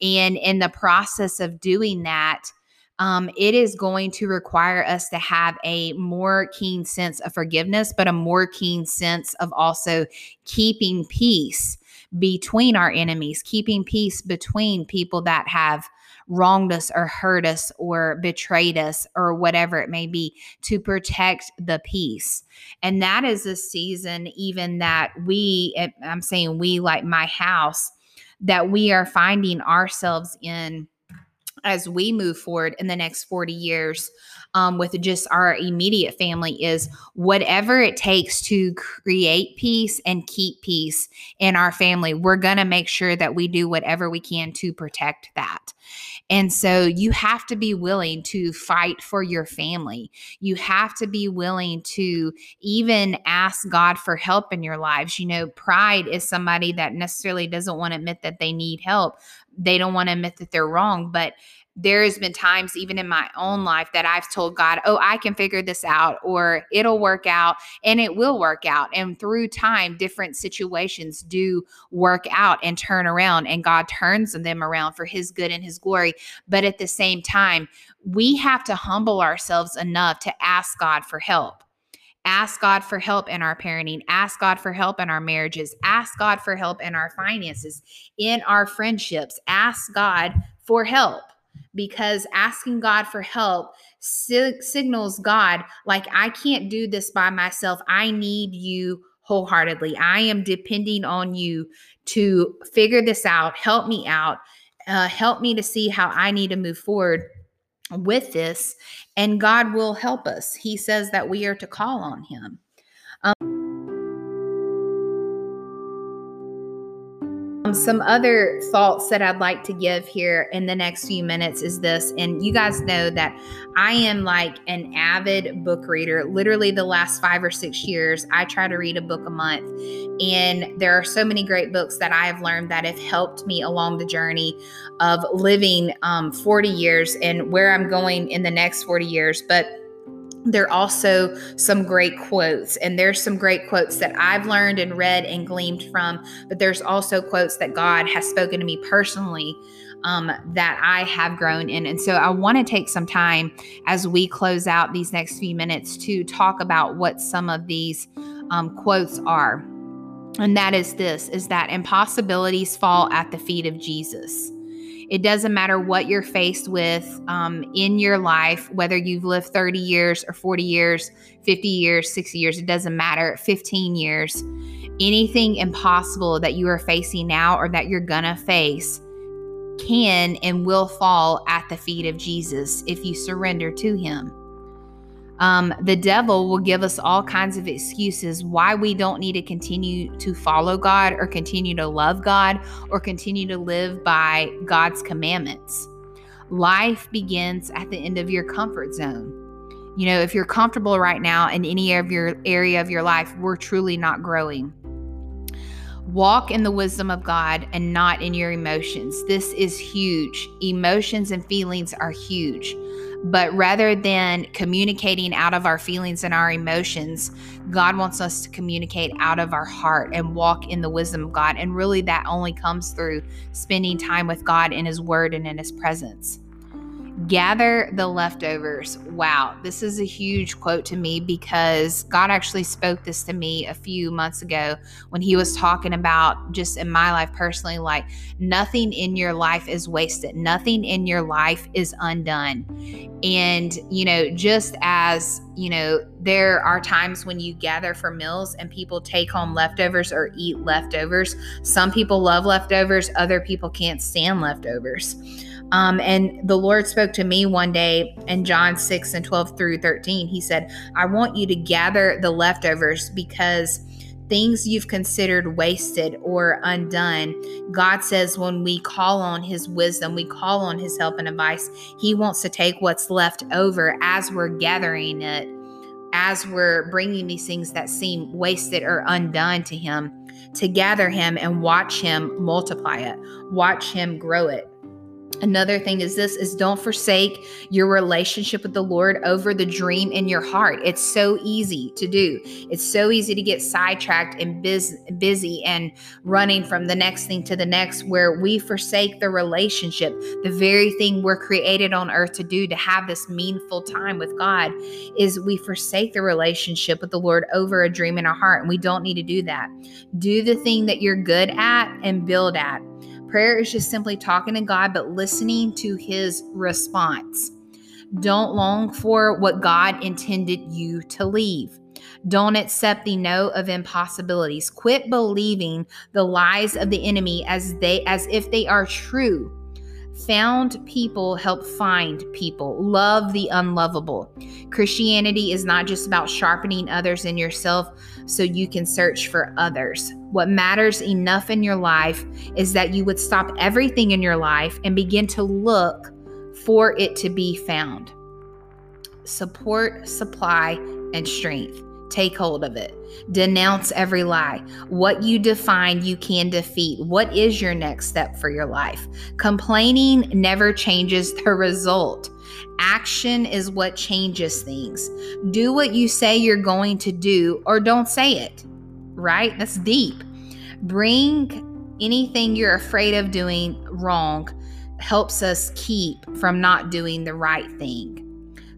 And in the process of doing that, um, it is going to require us to have a more keen sense of forgiveness, but a more keen sense of also keeping peace between our enemies, keeping peace between people that have wronged us or hurt us or betrayed us or whatever it may be to protect the peace. And that is a season, even that we, I'm saying we, like my house, that we are finding ourselves in as we move forward in the next 40 years um, with just our immediate family is whatever it takes to create peace and keep peace in our family, we're going to make sure that we do whatever we can to protect that. And so you have to be willing to fight for your family. You have to be willing to even ask God for help in your lives. You know, pride is somebody that necessarily doesn't want to admit that they need help. They don't want to admit that they're wrong, but there has been times even in my own life that I've told God, "Oh, I can figure this out or it'll work out." And it will work out. And through time, different situations do work out and turn around and God turns them around for his good and his glory. But at the same time, we have to humble ourselves enough to ask God for help. Ask God for help in our parenting. Ask God for help in our marriages. Ask God for help in our finances, in our friendships. Ask God for help because asking God for help sig- signals God, like, I can't do this by myself. I need you wholeheartedly. I am depending on you to figure this out, help me out, uh, help me to see how I need to move forward with this. And God will help us. He says that we are to call on Him. Some other thoughts that I'd like to give here in the next few minutes is this. And you guys know that I am like an avid book reader. Literally, the last five or six years, I try to read a book a month. And there are so many great books that I have learned that have helped me along the journey of living um, 40 years and where I'm going in the next 40 years. But there are also some great quotes and there's some great quotes that i've learned and read and gleaned from but there's also quotes that god has spoken to me personally um, that i have grown in. And so i want to take some time as we close out these next few minutes to talk about what some of these um, quotes are. And that is this is that impossibilities fall at the feet of jesus it doesn't matter what you're faced with um, in your life, whether you've lived 30 years or 40 years, 50 years, 60 years, it doesn't matter, 15 years. Anything impossible that you are facing now or that you're gonna face can and will fall at the feet of Jesus if you surrender to Him. Um, the devil will give us all kinds of excuses why we don't need to continue to follow God or continue to love God or continue to live by God's commandments. Life begins at the end of your comfort zone. You know, if you're comfortable right now in any of your area of your life, we're truly not growing. Walk in the wisdom of God and not in your emotions. This is huge. Emotions and feelings are huge. But rather than communicating out of our feelings and our emotions, God wants us to communicate out of our heart and walk in the wisdom of God. And really, that only comes through spending time with God in His Word and in His presence. Gather the leftovers. Wow, this is a huge quote to me because God actually spoke this to me a few months ago when He was talking about just in my life personally, like nothing in your life is wasted, nothing in your life is undone. And, you know, just as, you know, there are times when you gather for meals and people take home leftovers or eat leftovers. Some people love leftovers, other people can't stand leftovers. Um, and the Lord spoke to me one day in John 6 and 12 through 13. He said, I want you to gather the leftovers because things you've considered wasted or undone, God says when we call on His wisdom, we call on His help and advice, He wants to take what's left over as we're gathering it, as we're bringing these things that seem wasted or undone to Him, to gather Him and watch Him multiply it, watch Him grow it. Another thing is this is don't forsake your relationship with the Lord over the dream in your heart. It's so easy to do. It's so easy to get sidetracked and busy, busy and running from the next thing to the next where we forsake the relationship, the very thing we're created on earth to do to have this meaningful time with God is we forsake the relationship with the Lord over a dream in our heart and we don't need to do that. Do the thing that you're good at and build at. Prayer is just simply talking to God, but listening to his response. Don't long for what God intended you to leave. Don't accept the no of impossibilities. Quit believing the lies of the enemy as they as if they are true. Found people help find people. Love the unlovable. Christianity is not just about sharpening others in yourself so you can search for others. What matters enough in your life is that you would stop everything in your life and begin to look for it to be found. Support, supply, and strength. Take hold of it. Denounce every lie. What you define, you can defeat. What is your next step for your life? Complaining never changes the result. Action is what changes things. Do what you say you're going to do or don't say it, right? That's deep. Bring anything you're afraid of doing wrong helps us keep from not doing the right thing.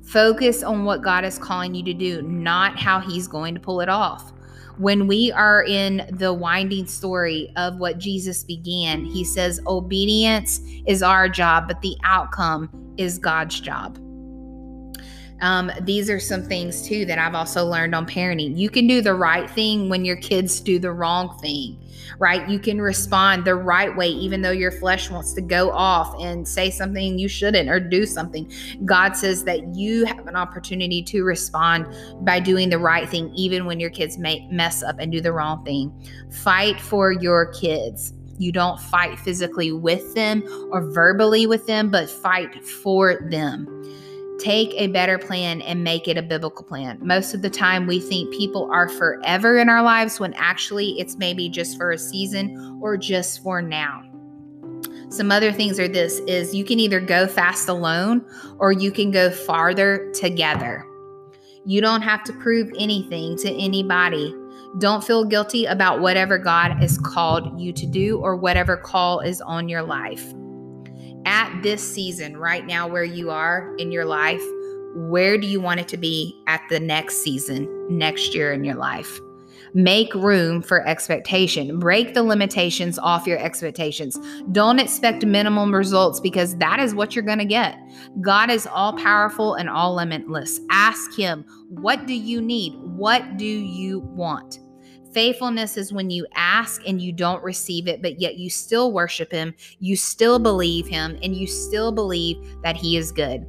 Focus on what God is calling you to do, not how He's going to pull it off. When we are in the winding story of what Jesus began, He says, Obedience is our job, but the outcome is God's job. Um, these are some things too that I've also learned on parenting. You can do the right thing when your kids do the wrong thing, right? You can respond the right way, even though your flesh wants to go off and say something you shouldn't or do something. God says that you have an opportunity to respond by doing the right thing, even when your kids may mess up and do the wrong thing. Fight for your kids. You don't fight physically with them or verbally with them, but fight for them take a better plan and make it a biblical plan. Most of the time, we think people are forever in our lives when actually it's maybe just for a season or just for now. Some other things are this is you can either go fast alone or you can go farther together. You don't have to prove anything to anybody. Don't feel guilty about whatever God has called you to do or whatever call is on your life at this season, right now, where you are in your life, where do you want it to be at the next season, next year in your life? Make room for expectation. Break the limitations off your expectations. Don't expect minimum results because that is what you're going to get. God is all powerful and all limitless. Ask Him, What do you need? What do you want? Faithfulness is when you ask and you don't receive it, but yet you still worship Him, you still believe Him, and you still believe that He is good.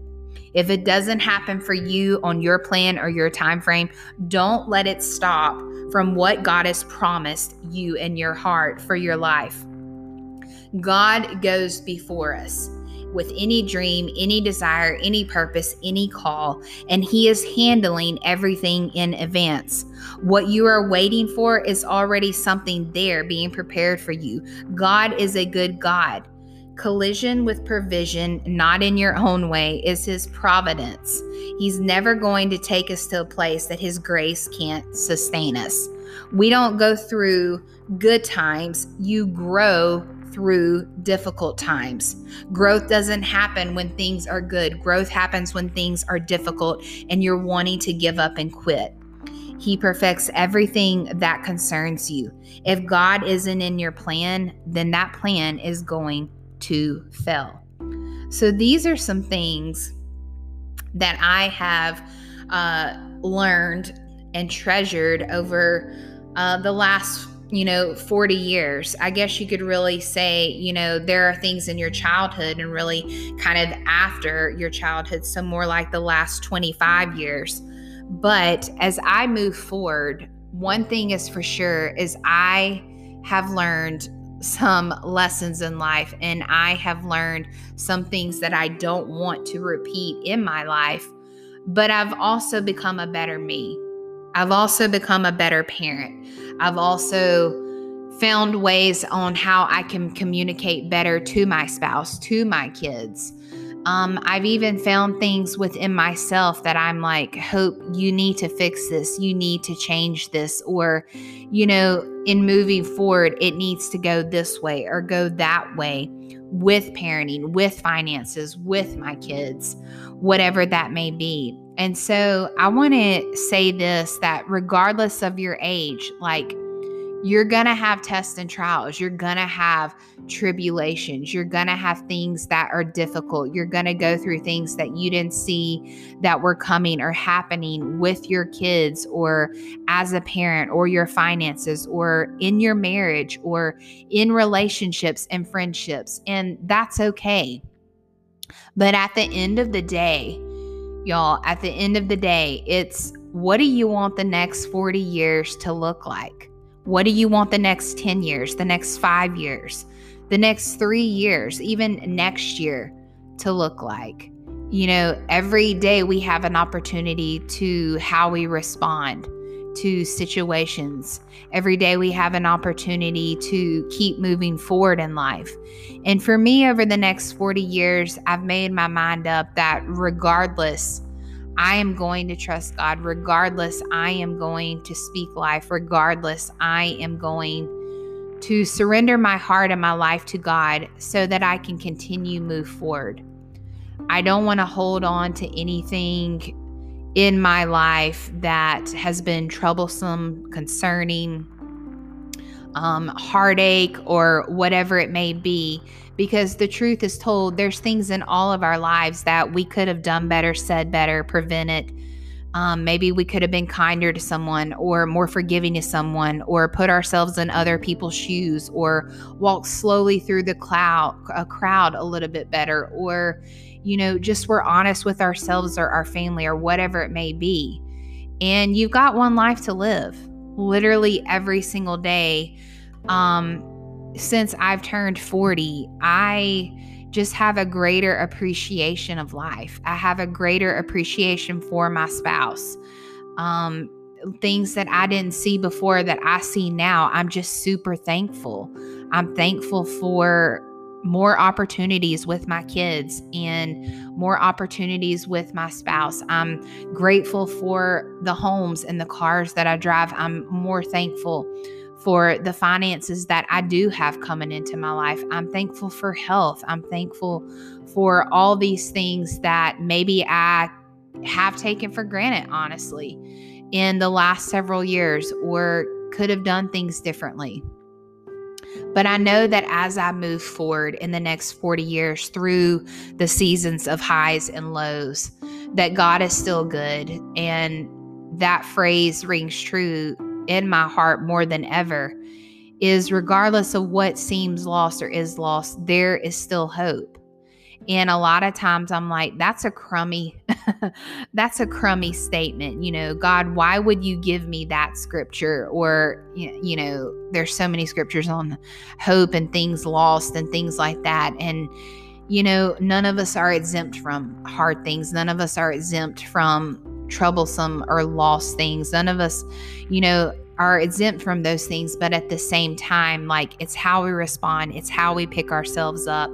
If it doesn't happen for you on your plan or your time frame, don't let it stop from what God has promised you in your heart for your life. God goes before us with any dream, any desire, any purpose, any call, and He is handling everything in advance. What you are waiting for is already something there being prepared for you. God is a good God. Collision with provision, not in your own way, is His providence. He's never going to take us to a place that His grace can't sustain us. We don't go through good times, you grow through difficult times. Growth doesn't happen when things are good. Growth happens when things are difficult and you're wanting to give up and quit. He perfects everything that concerns you. If God isn't in your plan, then that plan is going to fail. So, these are some things that I have uh, learned and treasured over uh, the last you know 40 years i guess you could really say you know there are things in your childhood and really kind of after your childhood some more like the last 25 years but as i move forward one thing is for sure is i have learned some lessons in life and i have learned some things that i don't want to repeat in my life but i've also become a better me I've also become a better parent. I've also found ways on how I can communicate better to my spouse, to my kids. Um, I've even found things within myself that I'm like, Hope, you need to fix this. You need to change this. Or, you know, in moving forward, it needs to go this way or go that way with parenting, with finances, with my kids, whatever that may be. And so I want to say this that regardless of your age, like you're going to have tests and trials. You're going to have tribulations. You're going to have things that are difficult. You're going to go through things that you didn't see that were coming or happening with your kids or as a parent or your finances or in your marriage or in relationships and friendships. And that's okay. But at the end of the day, Y'all, at the end of the day, it's what do you want the next 40 years to look like? What do you want the next 10 years, the next five years, the next three years, even next year to look like? You know, every day we have an opportunity to how we respond to situations. Every day we have an opportunity to keep moving forward in life. And for me, over the next 40 years, I've made my mind up that regardless, I am going to trust God. Regardless, I am going to speak life. Regardless, I am going to surrender my heart and my life to God so that I can continue move forward. I don't want to hold on to anything in my life that has been troublesome, concerning, um, heartache, or whatever it may be. Because the truth is told, there's things in all of our lives that we could have done better, said better, prevented. Um, maybe we could have been kinder to someone or more forgiving to someone or put ourselves in other people's shoes or walk slowly through the cloud a crowd a little bit better or you know, just we're honest with ourselves or our family or whatever it may be. And you've got one life to live literally every single day. Um, since I've turned 40, I just have a greater appreciation of life. I have a greater appreciation for my spouse. Um, things that I didn't see before that I see now, I'm just super thankful. I'm thankful for more opportunities with my kids and more opportunities with my spouse. I'm grateful for the homes and the cars that I drive. I'm more thankful for the finances that I do have coming into my life. I'm thankful for health. I'm thankful for all these things that maybe I have taken for granted, honestly, in the last several years or could have done things differently. But I know that as I move forward in the next 40 years through the seasons of highs and lows, that God is still good. And that phrase rings true in my heart more than ever is regardless of what seems lost or is lost, there is still hope. And a lot of times I'm like, that's a crummy, that's a crummy statement. You know, God, why would you give me that scripture? Or, you know, there's so many scriptures on hope and things lost and things like that. And, you know, none of us are exempt from hard things. None of us are exempt from troublesome or lost things. None of us, you know, are exempt from those things, but at the same time, like it's how we respond, it's how we pick ourselves up,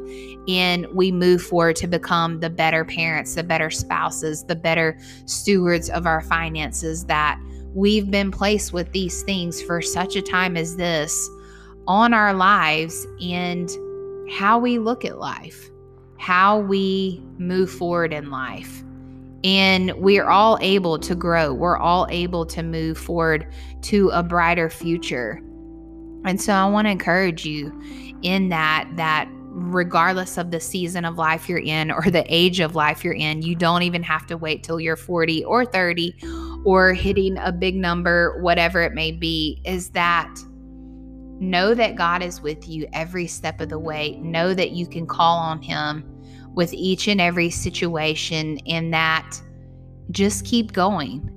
and we move forward to become the better parents, the better spouses, the better stewards of our finances. That we've been placed with these things for such a time as this on our lives, and how we look at life, how we move forward in life. And we're all able to grow. We're all able to move forward to a brighter future. And so I want to encourage you in that that regardless of the season of life you're in or the age of life you're in, you don't even have to wait till you're 40 or 30 or hitting a big number, whatever it may be, is that know that God is with you every step of the way. Know that you can call on Him with each and every situation, and that just keep going.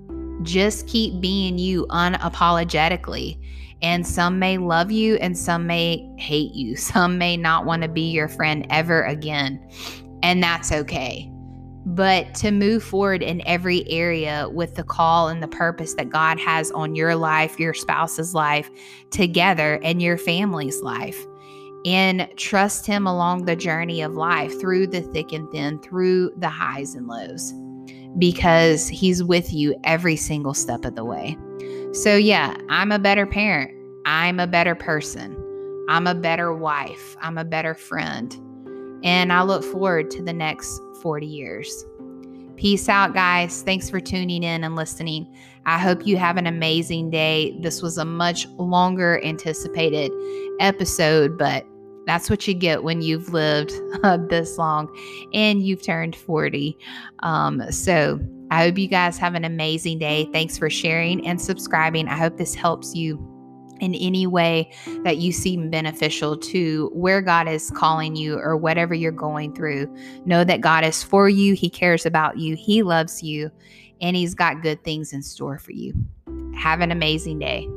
Just keep being you unapologetically. And some may love you and some may hate you. Some may not want to be your friend ever again. And that's okay. But to move forward in every area with the call and the purpose that God has on your life, your spouse's life, together, and your family's life. And trust Him along the journey of life through the thick and thin, through the highs and lows, because He's with you every single step of the way. So, yeah, I'm a better parent. I'm a better person. I'm a better wife. I'm a better friend. And I look forward to the next 40 years. Peace out, guys. Thanks for tuning in and listening. I hope you have an amazing day. This was a much longer anticipated episode, but that's what you get when you've lived uh, this long and you've turned 40. Um, so, I hope you guys have an amazing day. Thanks for sharing and subscribing. I hope this helps you in any way that you seem beneficial to where God is calling you or whatever you're going through. Know that God is for you, He cares about you, He loves you, and He's got good things in store for you. Have an amazing day.